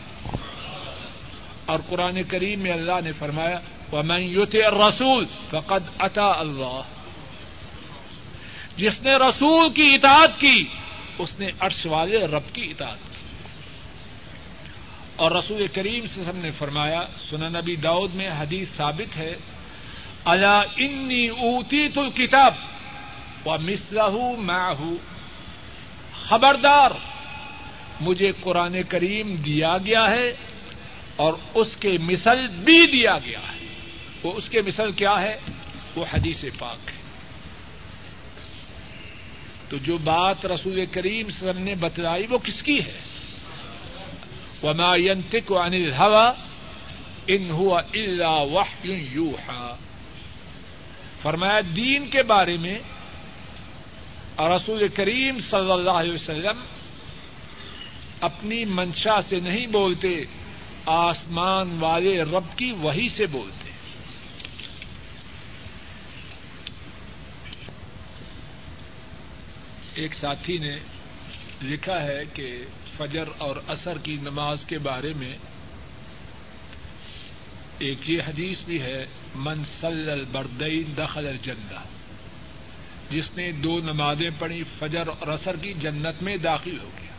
اور قرآن کریم میں اللہ نے فرمایا وہ میں یوت رسول فقد عطا اللہ جس نے رسول کی اطاعت کی اس نے عرش والے رب کی اطاعت کی۔ اور رسول کریم سے ہم نے فرمایا سنا نبی داؤد میں حدیث ثابت ہے اللہ انی اوتی تو کتاب و مسلح میں خبردار، مجھے قرآن کریم دیا گیا ہے اور اس کے مثل بھی دیا گیا ہے۔ وہ اس کے مثل کیا ہے؟ وہ حدیث پاک ہے۔ تو جو بات رسول کریم سر نے بتلائی وہ کس کی ہے؟ وما ينطق عن الهوى ان هو الا وحي يوحى۔ فرمایا دین کے بارے میں رسول کریم صلی اللہ علیہ وسلم اپنی منشا سے نہیں بولتے، آسمان والے رب کی وہی سے بولتے۔ ایک ساتھی نے لکھا ہے کہ فجر اور اثر کی نماز کے بارے میں ایک یہ حدیث بھی ہے، من سل البردین دخل الجنہ جس نے دو نمازیں پڑھی، فجر اور اثر کی جنت میں داخل ہو گیا۔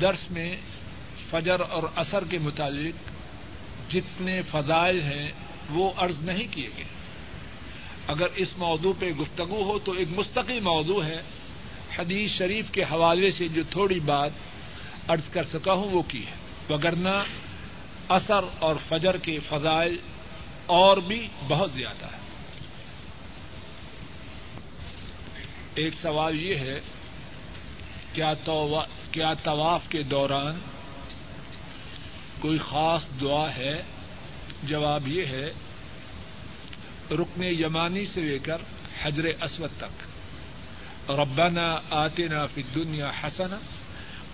درس میں فجر اور اثر کے متعلق جتنے فضائل ہیں، وہ عرض نہیں کیے گئے۔ اگر اس موضوع پہ گفتگو ہو تو ایک مستقل موضوع ہے۔ حدیث شریف کے حوالے سے جو تھوڑی بات عرض کر سکا ہوں وہ کی ہے۔ وگرنہ اثر اور فجر کے فضائل اور بھی بہت زیادہ ہے ایک سوال یہ ہے کیا طواف کے دوران کوئی خاص دعا ہے؟ جواب یہ ہے رکن یمانی سے لے کر حجر اسود تک۔ ربنا آتنا فی الدنیا حسنا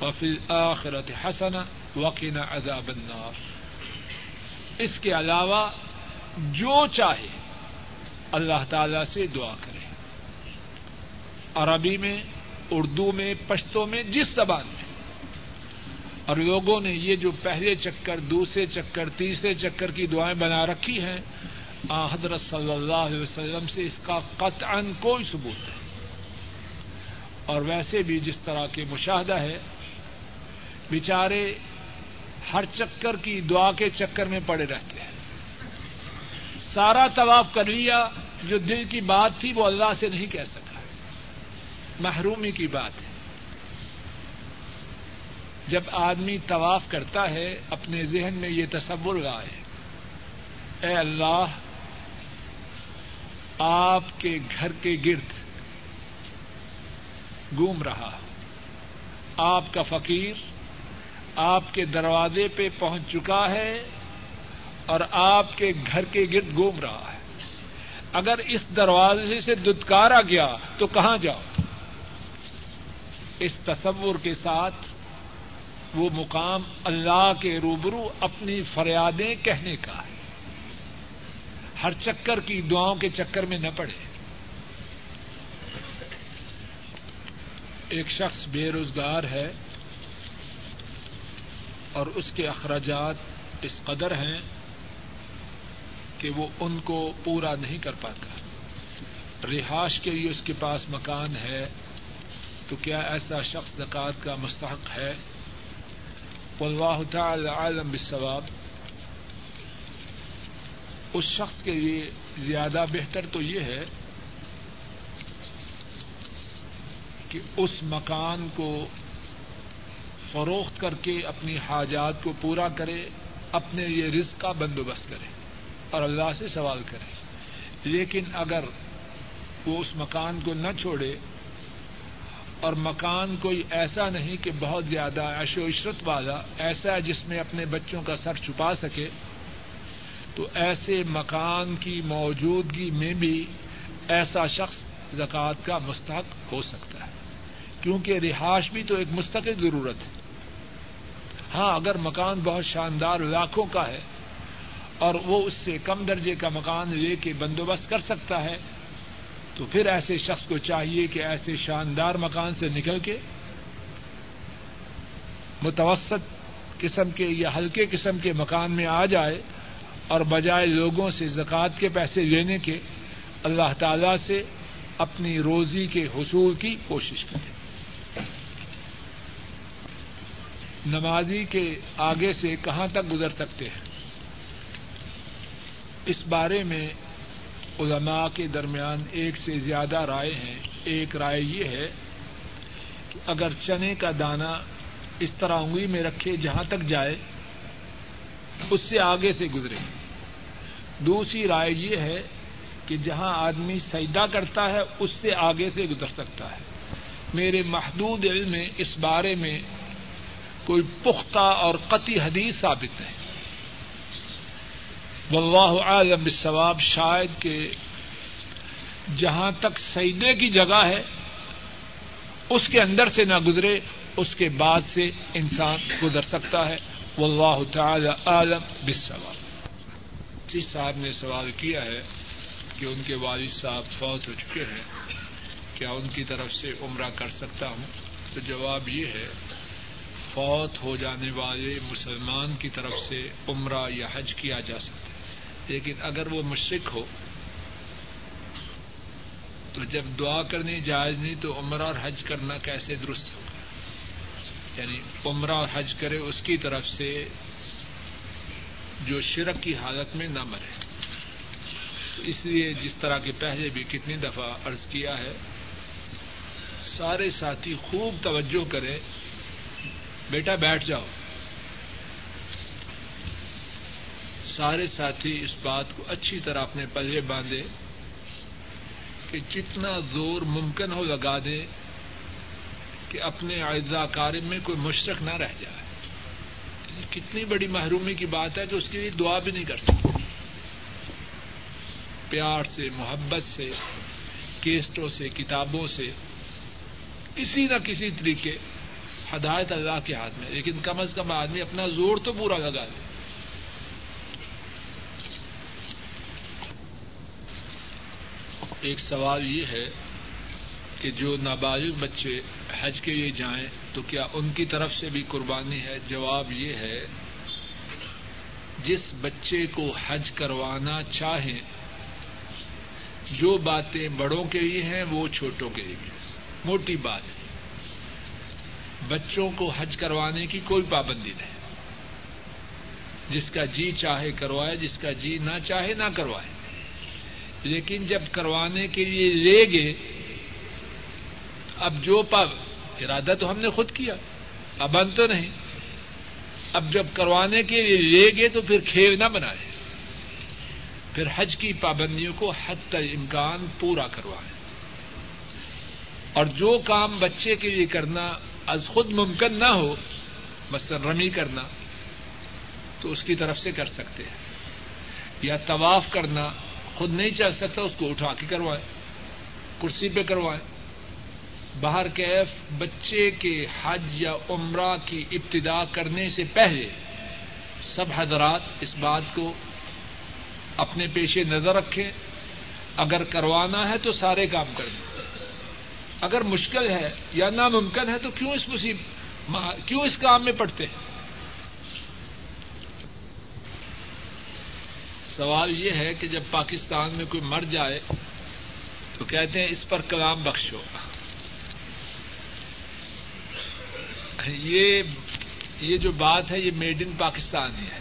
وفی الآخرت حسنا وقنا عذاب النار۔ اس کے علاوہ جو چاہے اللہ تعالی سے دعا کرے۔ عربی میں، اردو میں پشتوں میں، جس زبان میں۔ اور لوگوں نے یہ جو پہلے چکر، دوسرے چکر، تیسرے چکر کی دعائیں بنا رکھی ہیں حضرت صلی اللہ علیہ وسلم سے اس کا قطعا کوئی ثبوت ہے اور ویسے بھی جس طرح کے مشاہدہ ہے، بیچارے ہر چکر کی دعا کے چکر میں پڑے رہتے ہیں۔ سارا طواف کر لیا جو دل کی بات تھی، وہ اللہ سے نہیں کہہ سکا۔ محرومی کی بات ہے۔ جب آدمی طواف کرتا ہے، اپنے ذہن میں یہ تصور لائے اے اللہ آپ کے گھر کے گرد گھوم رہا آپ کا فقیر آپ کے دروازے پہ پہنچ چکا ہے اور آپ کے گھر کے گرد گھوم رہا ہے۔ اگر اس دروازے سے دتکارا گیا تو کہاں جاؤ؟ اس تصور کے ساتھ وہ مقام اللہ کے روبرو اپنی فریادیں کہنے کا ہے۔ ہر چکر کی دعاؤں کے چکر میں نہ پڑے۔ ایک شخص بے روزگار ہے اور اس کے اخراجات اس قدر ہیں کہ وہ ان کو پورا نہیں کر پاتا۔ رہائش کے لیے اس کے پاس مکان ہے تو کیا ایسا شخص زکات کا مستحق ہے؟ واللہ تعالی عالم بالثواب اس شخص کے لیے زیادہ بہتر تو یہ ہے کہ اس مکان کو فروخت کر کے اپنی حاجات کو پورا کرے، اپنے یہ رزق کا بندوبست کرے اور اللہ سے سوال کرے۔ لیکن اگر وہ اس مکان کو نہ چھوڑے اور مکان کوئی ایسا نہیں کہ بہت زیادہ عش و عشرت والا، ایسا جس میں اپنے بچوں کا سر چھپا سکے تو ایسے مکان کی موجودگی میں بھی ایسا شخص زکوٰۃ کا مستحق ہو سکتا ہے۔ کیونکہ رہائش بھی تو ایک مستقل ضرورت ہے۔ ہاں اگر مکان بہت شاندار لاکھوں کا ہے اور وہ اس سے کم درجے کا مکان لے کے بندوبست کر سکتا ہے، تو پھر ایسے شخص کو چاہیے کہ ایسے شاندار مکان سے نکل کے متوسط قسم کے یا ہلکے قسم کے مکان میں آ جائے اور بجائے لوگوں سے زکوٰۃ کے پیسے لینے کے اللہ تعالی سے اپنی روزی کے حصول کی کوشش کرے نمازی کے آگے سے کہاں تک گزر سکتے ہیں؟ اس بارے میں علماء کے درمیان ایک سے زیادہ رائے ہیں۔ ایک رائے یہ ہے کہ اگر چنے کا دانہ اس طرح انگلی میں رکھے جہاں تک جائے اس سے آگے سے گزرے۔ دوسری رائے یہ ہے کہ جہاں آدمی سجدہ کرتا ہے، اس سے آگے سے گزر سکتا ہے۔ میرے محدود علم میں اس بارے میں کوئی پختہ اور قطعی حدیث ثابت نہیں۔ واللہ عالم بالثواب شاید کہ جہاں تک سجدے کی جگہ ہے، اس کے اندر سے نہ گزرے، اس کے بعد سے انسان گزر سکتا ہے۔ واللہ تعالی عالم بالثواب جس صاحب نے سوال کیا ہے کہ ان کے والد صاحب فوت ہو چکے ہیں، کیا ان کی طرف سے عمرہ کر سکتا ہوں؟ تو جواب یہ ہے، فوت ہو جانے والے مسلمان کی طرف سے عمرہ یا حج کیا جا سکتا ہے۔ لیکن اگر وہ مشرق ہو، تو جب دعا کرنی جائز نہیں، تو عمرہ اور حج کرنا کیسے درست ہوگا یعنی عمرہ اور حج کرے، اس کی طرف سے جو شرک کی حالت میں نہ مرے اس لیے جس طرح کے پہلے بھی کتنی دفعہ عرض کیا ہے، سارے ساتھی خوب توجہ کریں۔ بیٹا بیٹھ جاؤ۔ سارے ساتھی اس بات کو اچھی طرح اپنے پلے باندھے کہ جتنا زور ممکن ہو لگا دے کہ اپنے اعزا کار میں کوئی مشرق نہ رہ جائے۔ یعنی کتنی بڑی محرومی کی بات ہے کہ اس کے لیے دعا بھی نہیں کر سکتے پیار سے، محبت سے، کیسٹوں سے، کتابوں سے، کسی نہ کسی طریقے ہدایت اللہ کے ہاتھ میں۔ لیکن کم از کم آدمی اپنا زور تو پورا لگا دے ایک سوال یہ ہے کہ جو نابالغ بچے حج کے لیے جائیں تو کیا ان کی طرف سے بھی قربانی ہے؟ جواب یہ ہے، جس بچے کو حج کروانا چاہیں، جو باتیں بڑوں کے لیے ہیں، وہ چھوٹوں کے لیے بھی موٹی بات ہے۔ بچوں کو حج کروانے کی کوئی پابندی نہیں۔ جس کا جی چاہے کروائے، جس کا جی نہ چاہے، نہ کروائے۔ لیکن جب کروانے کے لیے لے گئے، اب جو پا ارادہ تو ہم نے خود کیا ابند تو نہیں۔ اب جب کروانے کے لیے لے گئے تو پھر کھیل نہ بنائے۔ پھر حج کی پابندیوں کو حد تک امکان پورا کروائے۔ اور جو کام بچے کے لیے کرنا از خود ممکن نہ ہو، مثلا رمی کرنا، تو اس کی طرف سے کر سکتے ہیں۔ یا طواف کرنا، خود نہیں چل سکتا، اس کو اٹھا کے کروائے، کرسی پہ کروائے۔ باہر کیف بچے کے حج یا عمرہ کی ابتدا کرنے سے پہلے سب حضرات اس بات کو اپنے پیشے نظر رکھیں۔ اگر کروانا ہے تو سارے کام کریں اگر مشکل ہے یا ناممکن ہے تو کیوں اس مصیب کیوں اس کام میں پڑتے ہیں؟ سوال یہ ہے کہ جب پاکستان میں کوئی مر جائے تو کہتے ہیں اس پر کلام بخشو۔ یہ یہ جو بات ہے یہ میڈ ان پاکستان ہی ہے۔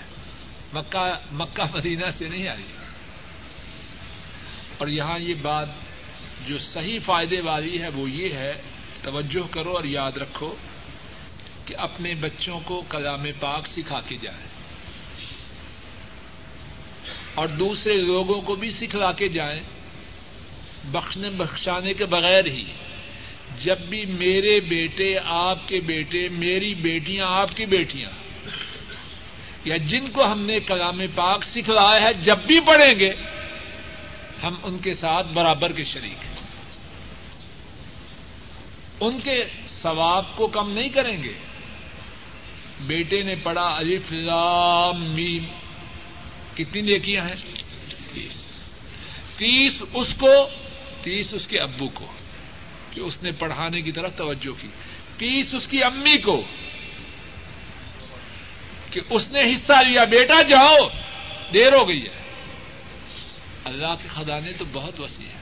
مکہ مکہ مدینہ سے نہیں آئی۔ اور یہاں یہ بات جو صحیح فائدے والی ہے وہ یہ ہے، توجہ کرو اور یاد رکھو کہ اپنے بچوں کو کلام پاک سکھا کے جائے اور دوسرے لوگوں کو بھی سکھلا کے جائیں، بخشنے بخشانے کے بغیر ہی۔ جب بھی میرے بیٹے آپ کے بیٹے، میری بیٹیاں آپ کی بیٹیاں، یا جن کو ہم نے کلام پاک سکھلایا ہے، جب بھی پڑھیں گے، ہم ان کے ساتھ برابر کے شریک ہیں۔ ان کے ثواب کو کم نہیں کریں گے۔ بیٹے نے پڑھا، الف لام میم۔ کتنی نیکیاں ہیں؟ تیس۔ تیس اس کو، تیس اس کے ابو کو۔ کہ اس نے پڑھانے کی طرف توجہ کی تیس اس کی امی کو کہ اس نے حصہ لیا، بیٹا جاؤ، دیر ہو گئی ہے۔ اللہ کے خزانے تو بہت وسیع ہے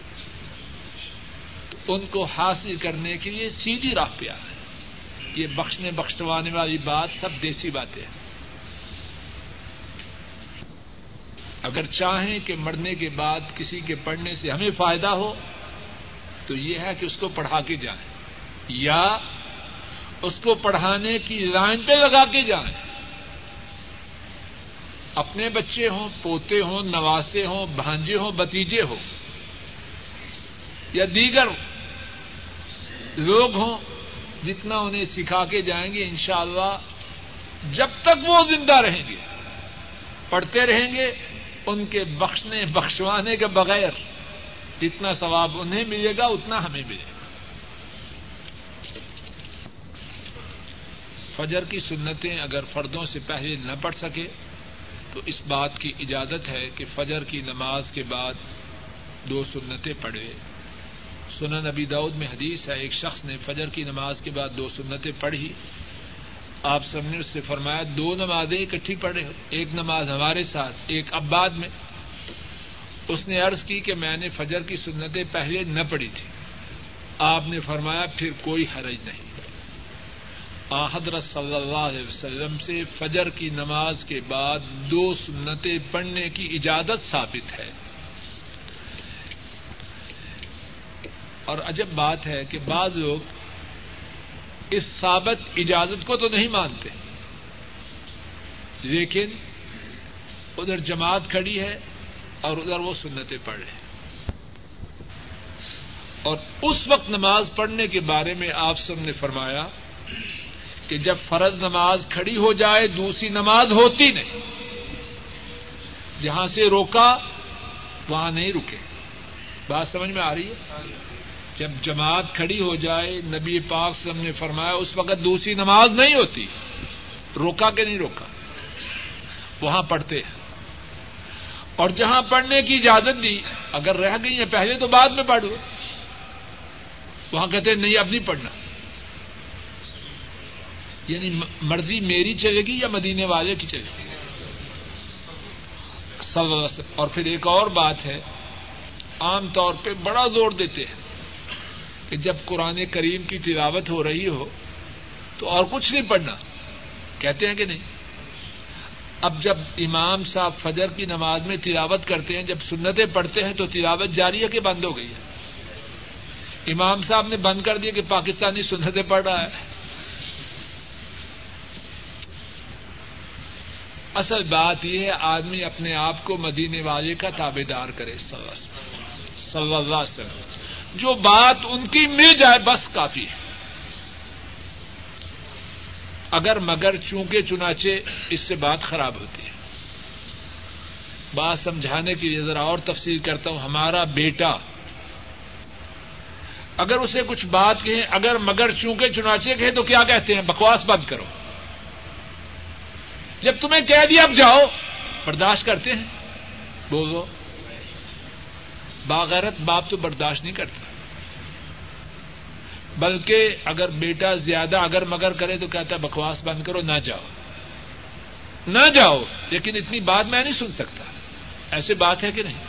تو ان کو حاصل کرنے کے لیے سیدھی راہ پہ ہے یہ بخشنے، بخشوانے والی بات سب دیسی باتیں ہیں۔ اگر چاہیں کہ مرنے کے بعد کسی کے پڑھنے سے ہمیں فائدہ ہو تو یہ ہے کہ اس کو پڑھا کے جائیں یا اس کو پڑھانے کی لائن پہ لگا کے جائیں اپنے بچے ہوں، پوتے ہوں، نواسے ہوں، بھانجے ہوں بتیجے ہوں یا دیگر لوگ ہوں، جتنا انہیں سکھا کے جائیں گے انشاءاللہ جب تک وہ زندہ رہیں گے، پڑھتے رہیں گے، ان کے بخشنے، بخشوانے کے بغیر جتنا ثواب انہیں ملے گا، اتنا ہمیں ملے گا۔ فجر کی سنتیں اگر فردوں سے پہلے نہ پڑھ سکے، تو اس بات کی اجازت ہے کہ فجر کی نماز کے بعد دو سنتیں پڑھے۔ سنن نبی دعود میں حدیث ہے، ایک شخص نے فجر کی نماز کے بعد دو سنتیں پڑھی۔ آپ سب نے اس سے فرمایا، دو نمازیں اکٹھی پڑھے، ایک نماز ہمارے ساتھ، ایک اب بعد میں۔ اس نے عرض کی کہ میں نے فجر کی سنتیں پہلے نہ پڑھی تھی۔ آپ نے فرمایا، پھر کوئی حرج نہیں۔ حضرت صلی اللہ علیہ وسلم سے فجر کی نماز کے بعد دو سنتیں پڑھنے کی اجازت ثابت ہے۔ اور عجب بات ہے کہ بعض لوگ اس ثابت اجازت کو تو نہیں مانتے، لیکن ادھر جماعت کھڑی ہے اور ادھر وہ سنتیں پڑھ رہے ہیں اور اس وقت نماز پڑھنے کے بارے میں آپ سب نے فرمایا کہ جب فرض نماز کھڑی ہو جائے، دوسری نماز ہوتی نہیں۔ جہاں سے روکا، وہاں نہیں رکے۔ بات سمجھ میں آ رہی ہے؟ جب جماعت کھڑی ہو جائے، نبی پاک سب نے فرمایا اس وقت دوسری نماز نہیں ہوتی۔ روکا کہ نہیں روکا؟ وہاں پڑھتے ہیں۔ اور جہاں پڑھنے کی اجازت دی، اگر رہ گئی ہیں پہلے تو بعد میں پڑھ لو وہاں کہتے نہیں، اب نہیں پڑھنا۔ یعنی مرضی میری چلے گی یا مدینے والے کی چلے گی؟ اور پھر ایک اور بات ہے، عام طور پہ بڑا زور دیتے ہیں کہ جب قرآن کریم کی تلاوت ہو رہی ہو تو اور کچھ نہیں پڑھنا۔ کہتے ہیں کہ نہیں؟ اب جب امام صاحب فجر کی نماز میں تلاوت کرتے ہیں، جب سنتیں پڑھتے ہیں تو تلاوت جاری ہے کہ بند ہو گئی ہے۔ امام صاحب نے بند کر دیا کہ پاکستانی سنتیں پڑھ رہا ہے۔ اصل بات یہ ہے، آدمی اپنے آپ کو مدینے والے کا تابے دار کرے صلی اللہ علیہ وسلم۔ جو بات ان کی مل جائے، بس کافی ہے۔ اگر مگر چونکہ چنانچہ اس سے بات خراب ہوتی ہے۔ بات سمجھانے کے لیے ذرا اور تفصیل کرتا ہوں۔ ہمارا بیٹا، اگر اسے کچھ بات کہیں، اگر مگر چونکہ چنانچے کہیں تو کیا کہتے ہیں؟ بکواس بند کرو۔ جب تمہیں کہہ دیا، اب جاؤ۔ برداشت کرتے ہیں۔ بولو۔ باغیرت باپ تو برداشت نہیں کرتا۔ بلکہ اگر بیٹا زیادہ اگر مگر کرے تو کہتا ہے بکواس بند کرو، نہ جاؤ۔ نہ جاؤ، لیکن اتنی بات میں نہیں سن سکتا۔ ایسی بات ہے کہ نہیں؟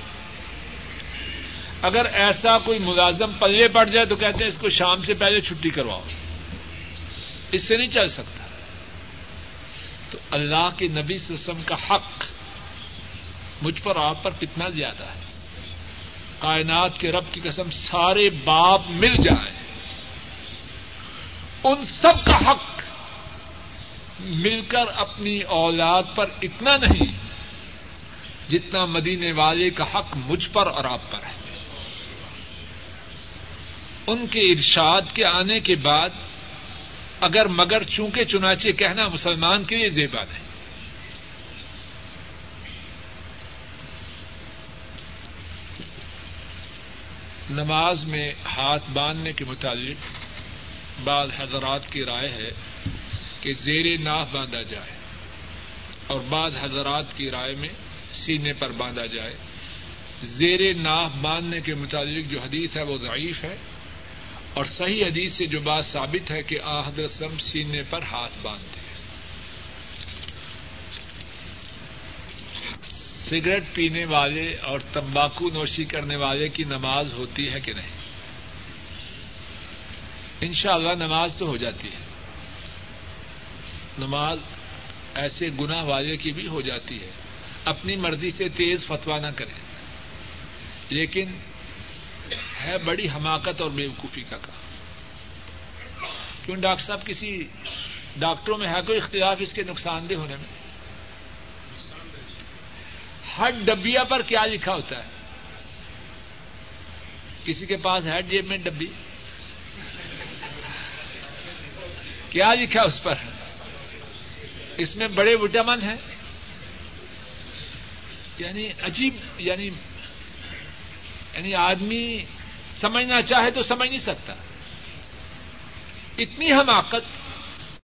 اگر ایسا کوئی ملازم پلے پڑ جائے تو کہتے ہیں اس کو شام سے پہلے چھٹی کرواؤ۔ اس سے نہیں چل سکتا۔ تو اللہ کے نبی سسم کا حق مجھ پر، آپ پر کتنا زیادہ ہے۔ کائنات کے رب کی قسم سارے باپ مل جائیں۔ ان سب کا حق مل کر اپنی اولاد پر اتنا نہیں جتنا مدینے والے کا حق مجھ پر اور آپ پر ہے۔ ان کے ارشاد کے آنے کے بعد اگر مگر چونکہ چنانچہ کہنا مسلمان کے لیے زیبا نہیں نماز میں ہاتھ باندھنے کے متعلق بعض حضرات کی رائے ہے کہ زیر ناف باندھا جائے اور بعض حضرات کی رائے میں سینے پر باندھا جائے۔ زیر ناف باندھنے کے متعلق جو حدیث ہے وہ ضعیف ہے اور صحیح حدیث سے جو بات ثابت ہے کہ آحد رسم سینے پر ہاتھ باندھتے ہیں۔ سگریٹ پینے والے اور تمباکو نوشی کرنے والے کی نماز ہوتی ہے کہ نہیں؟ ان شاء اللہ نماز تو ہو جاتی ہے۔ نماز ایسے گنا والے کی بھی ہو جاتی ہے۔ اپنی مرضی سے تیز فتوا نہ کرے لیکن ہے بڑی حماقت اور بیوقوفی کا کام۔ کیوں ڈاکٹر صاحب، کسی ڈاکٹروں میں ہے کوئی اختلاف اس کے نقصان دہ ہونے میں؟ ہر ڈبیا پر کیا لکھا ہوتا ہے؟ کسی کے پاس ہے جیب میں ڈبی؟ کیا لکھا اس پر؟ اس میں بڑے وٹامن ہیں۔ یعنی عجیب یعنی یعنی آدمی سمجھنا چاہے تو سمجھ نہیں سکتا۔ اتنی حماقت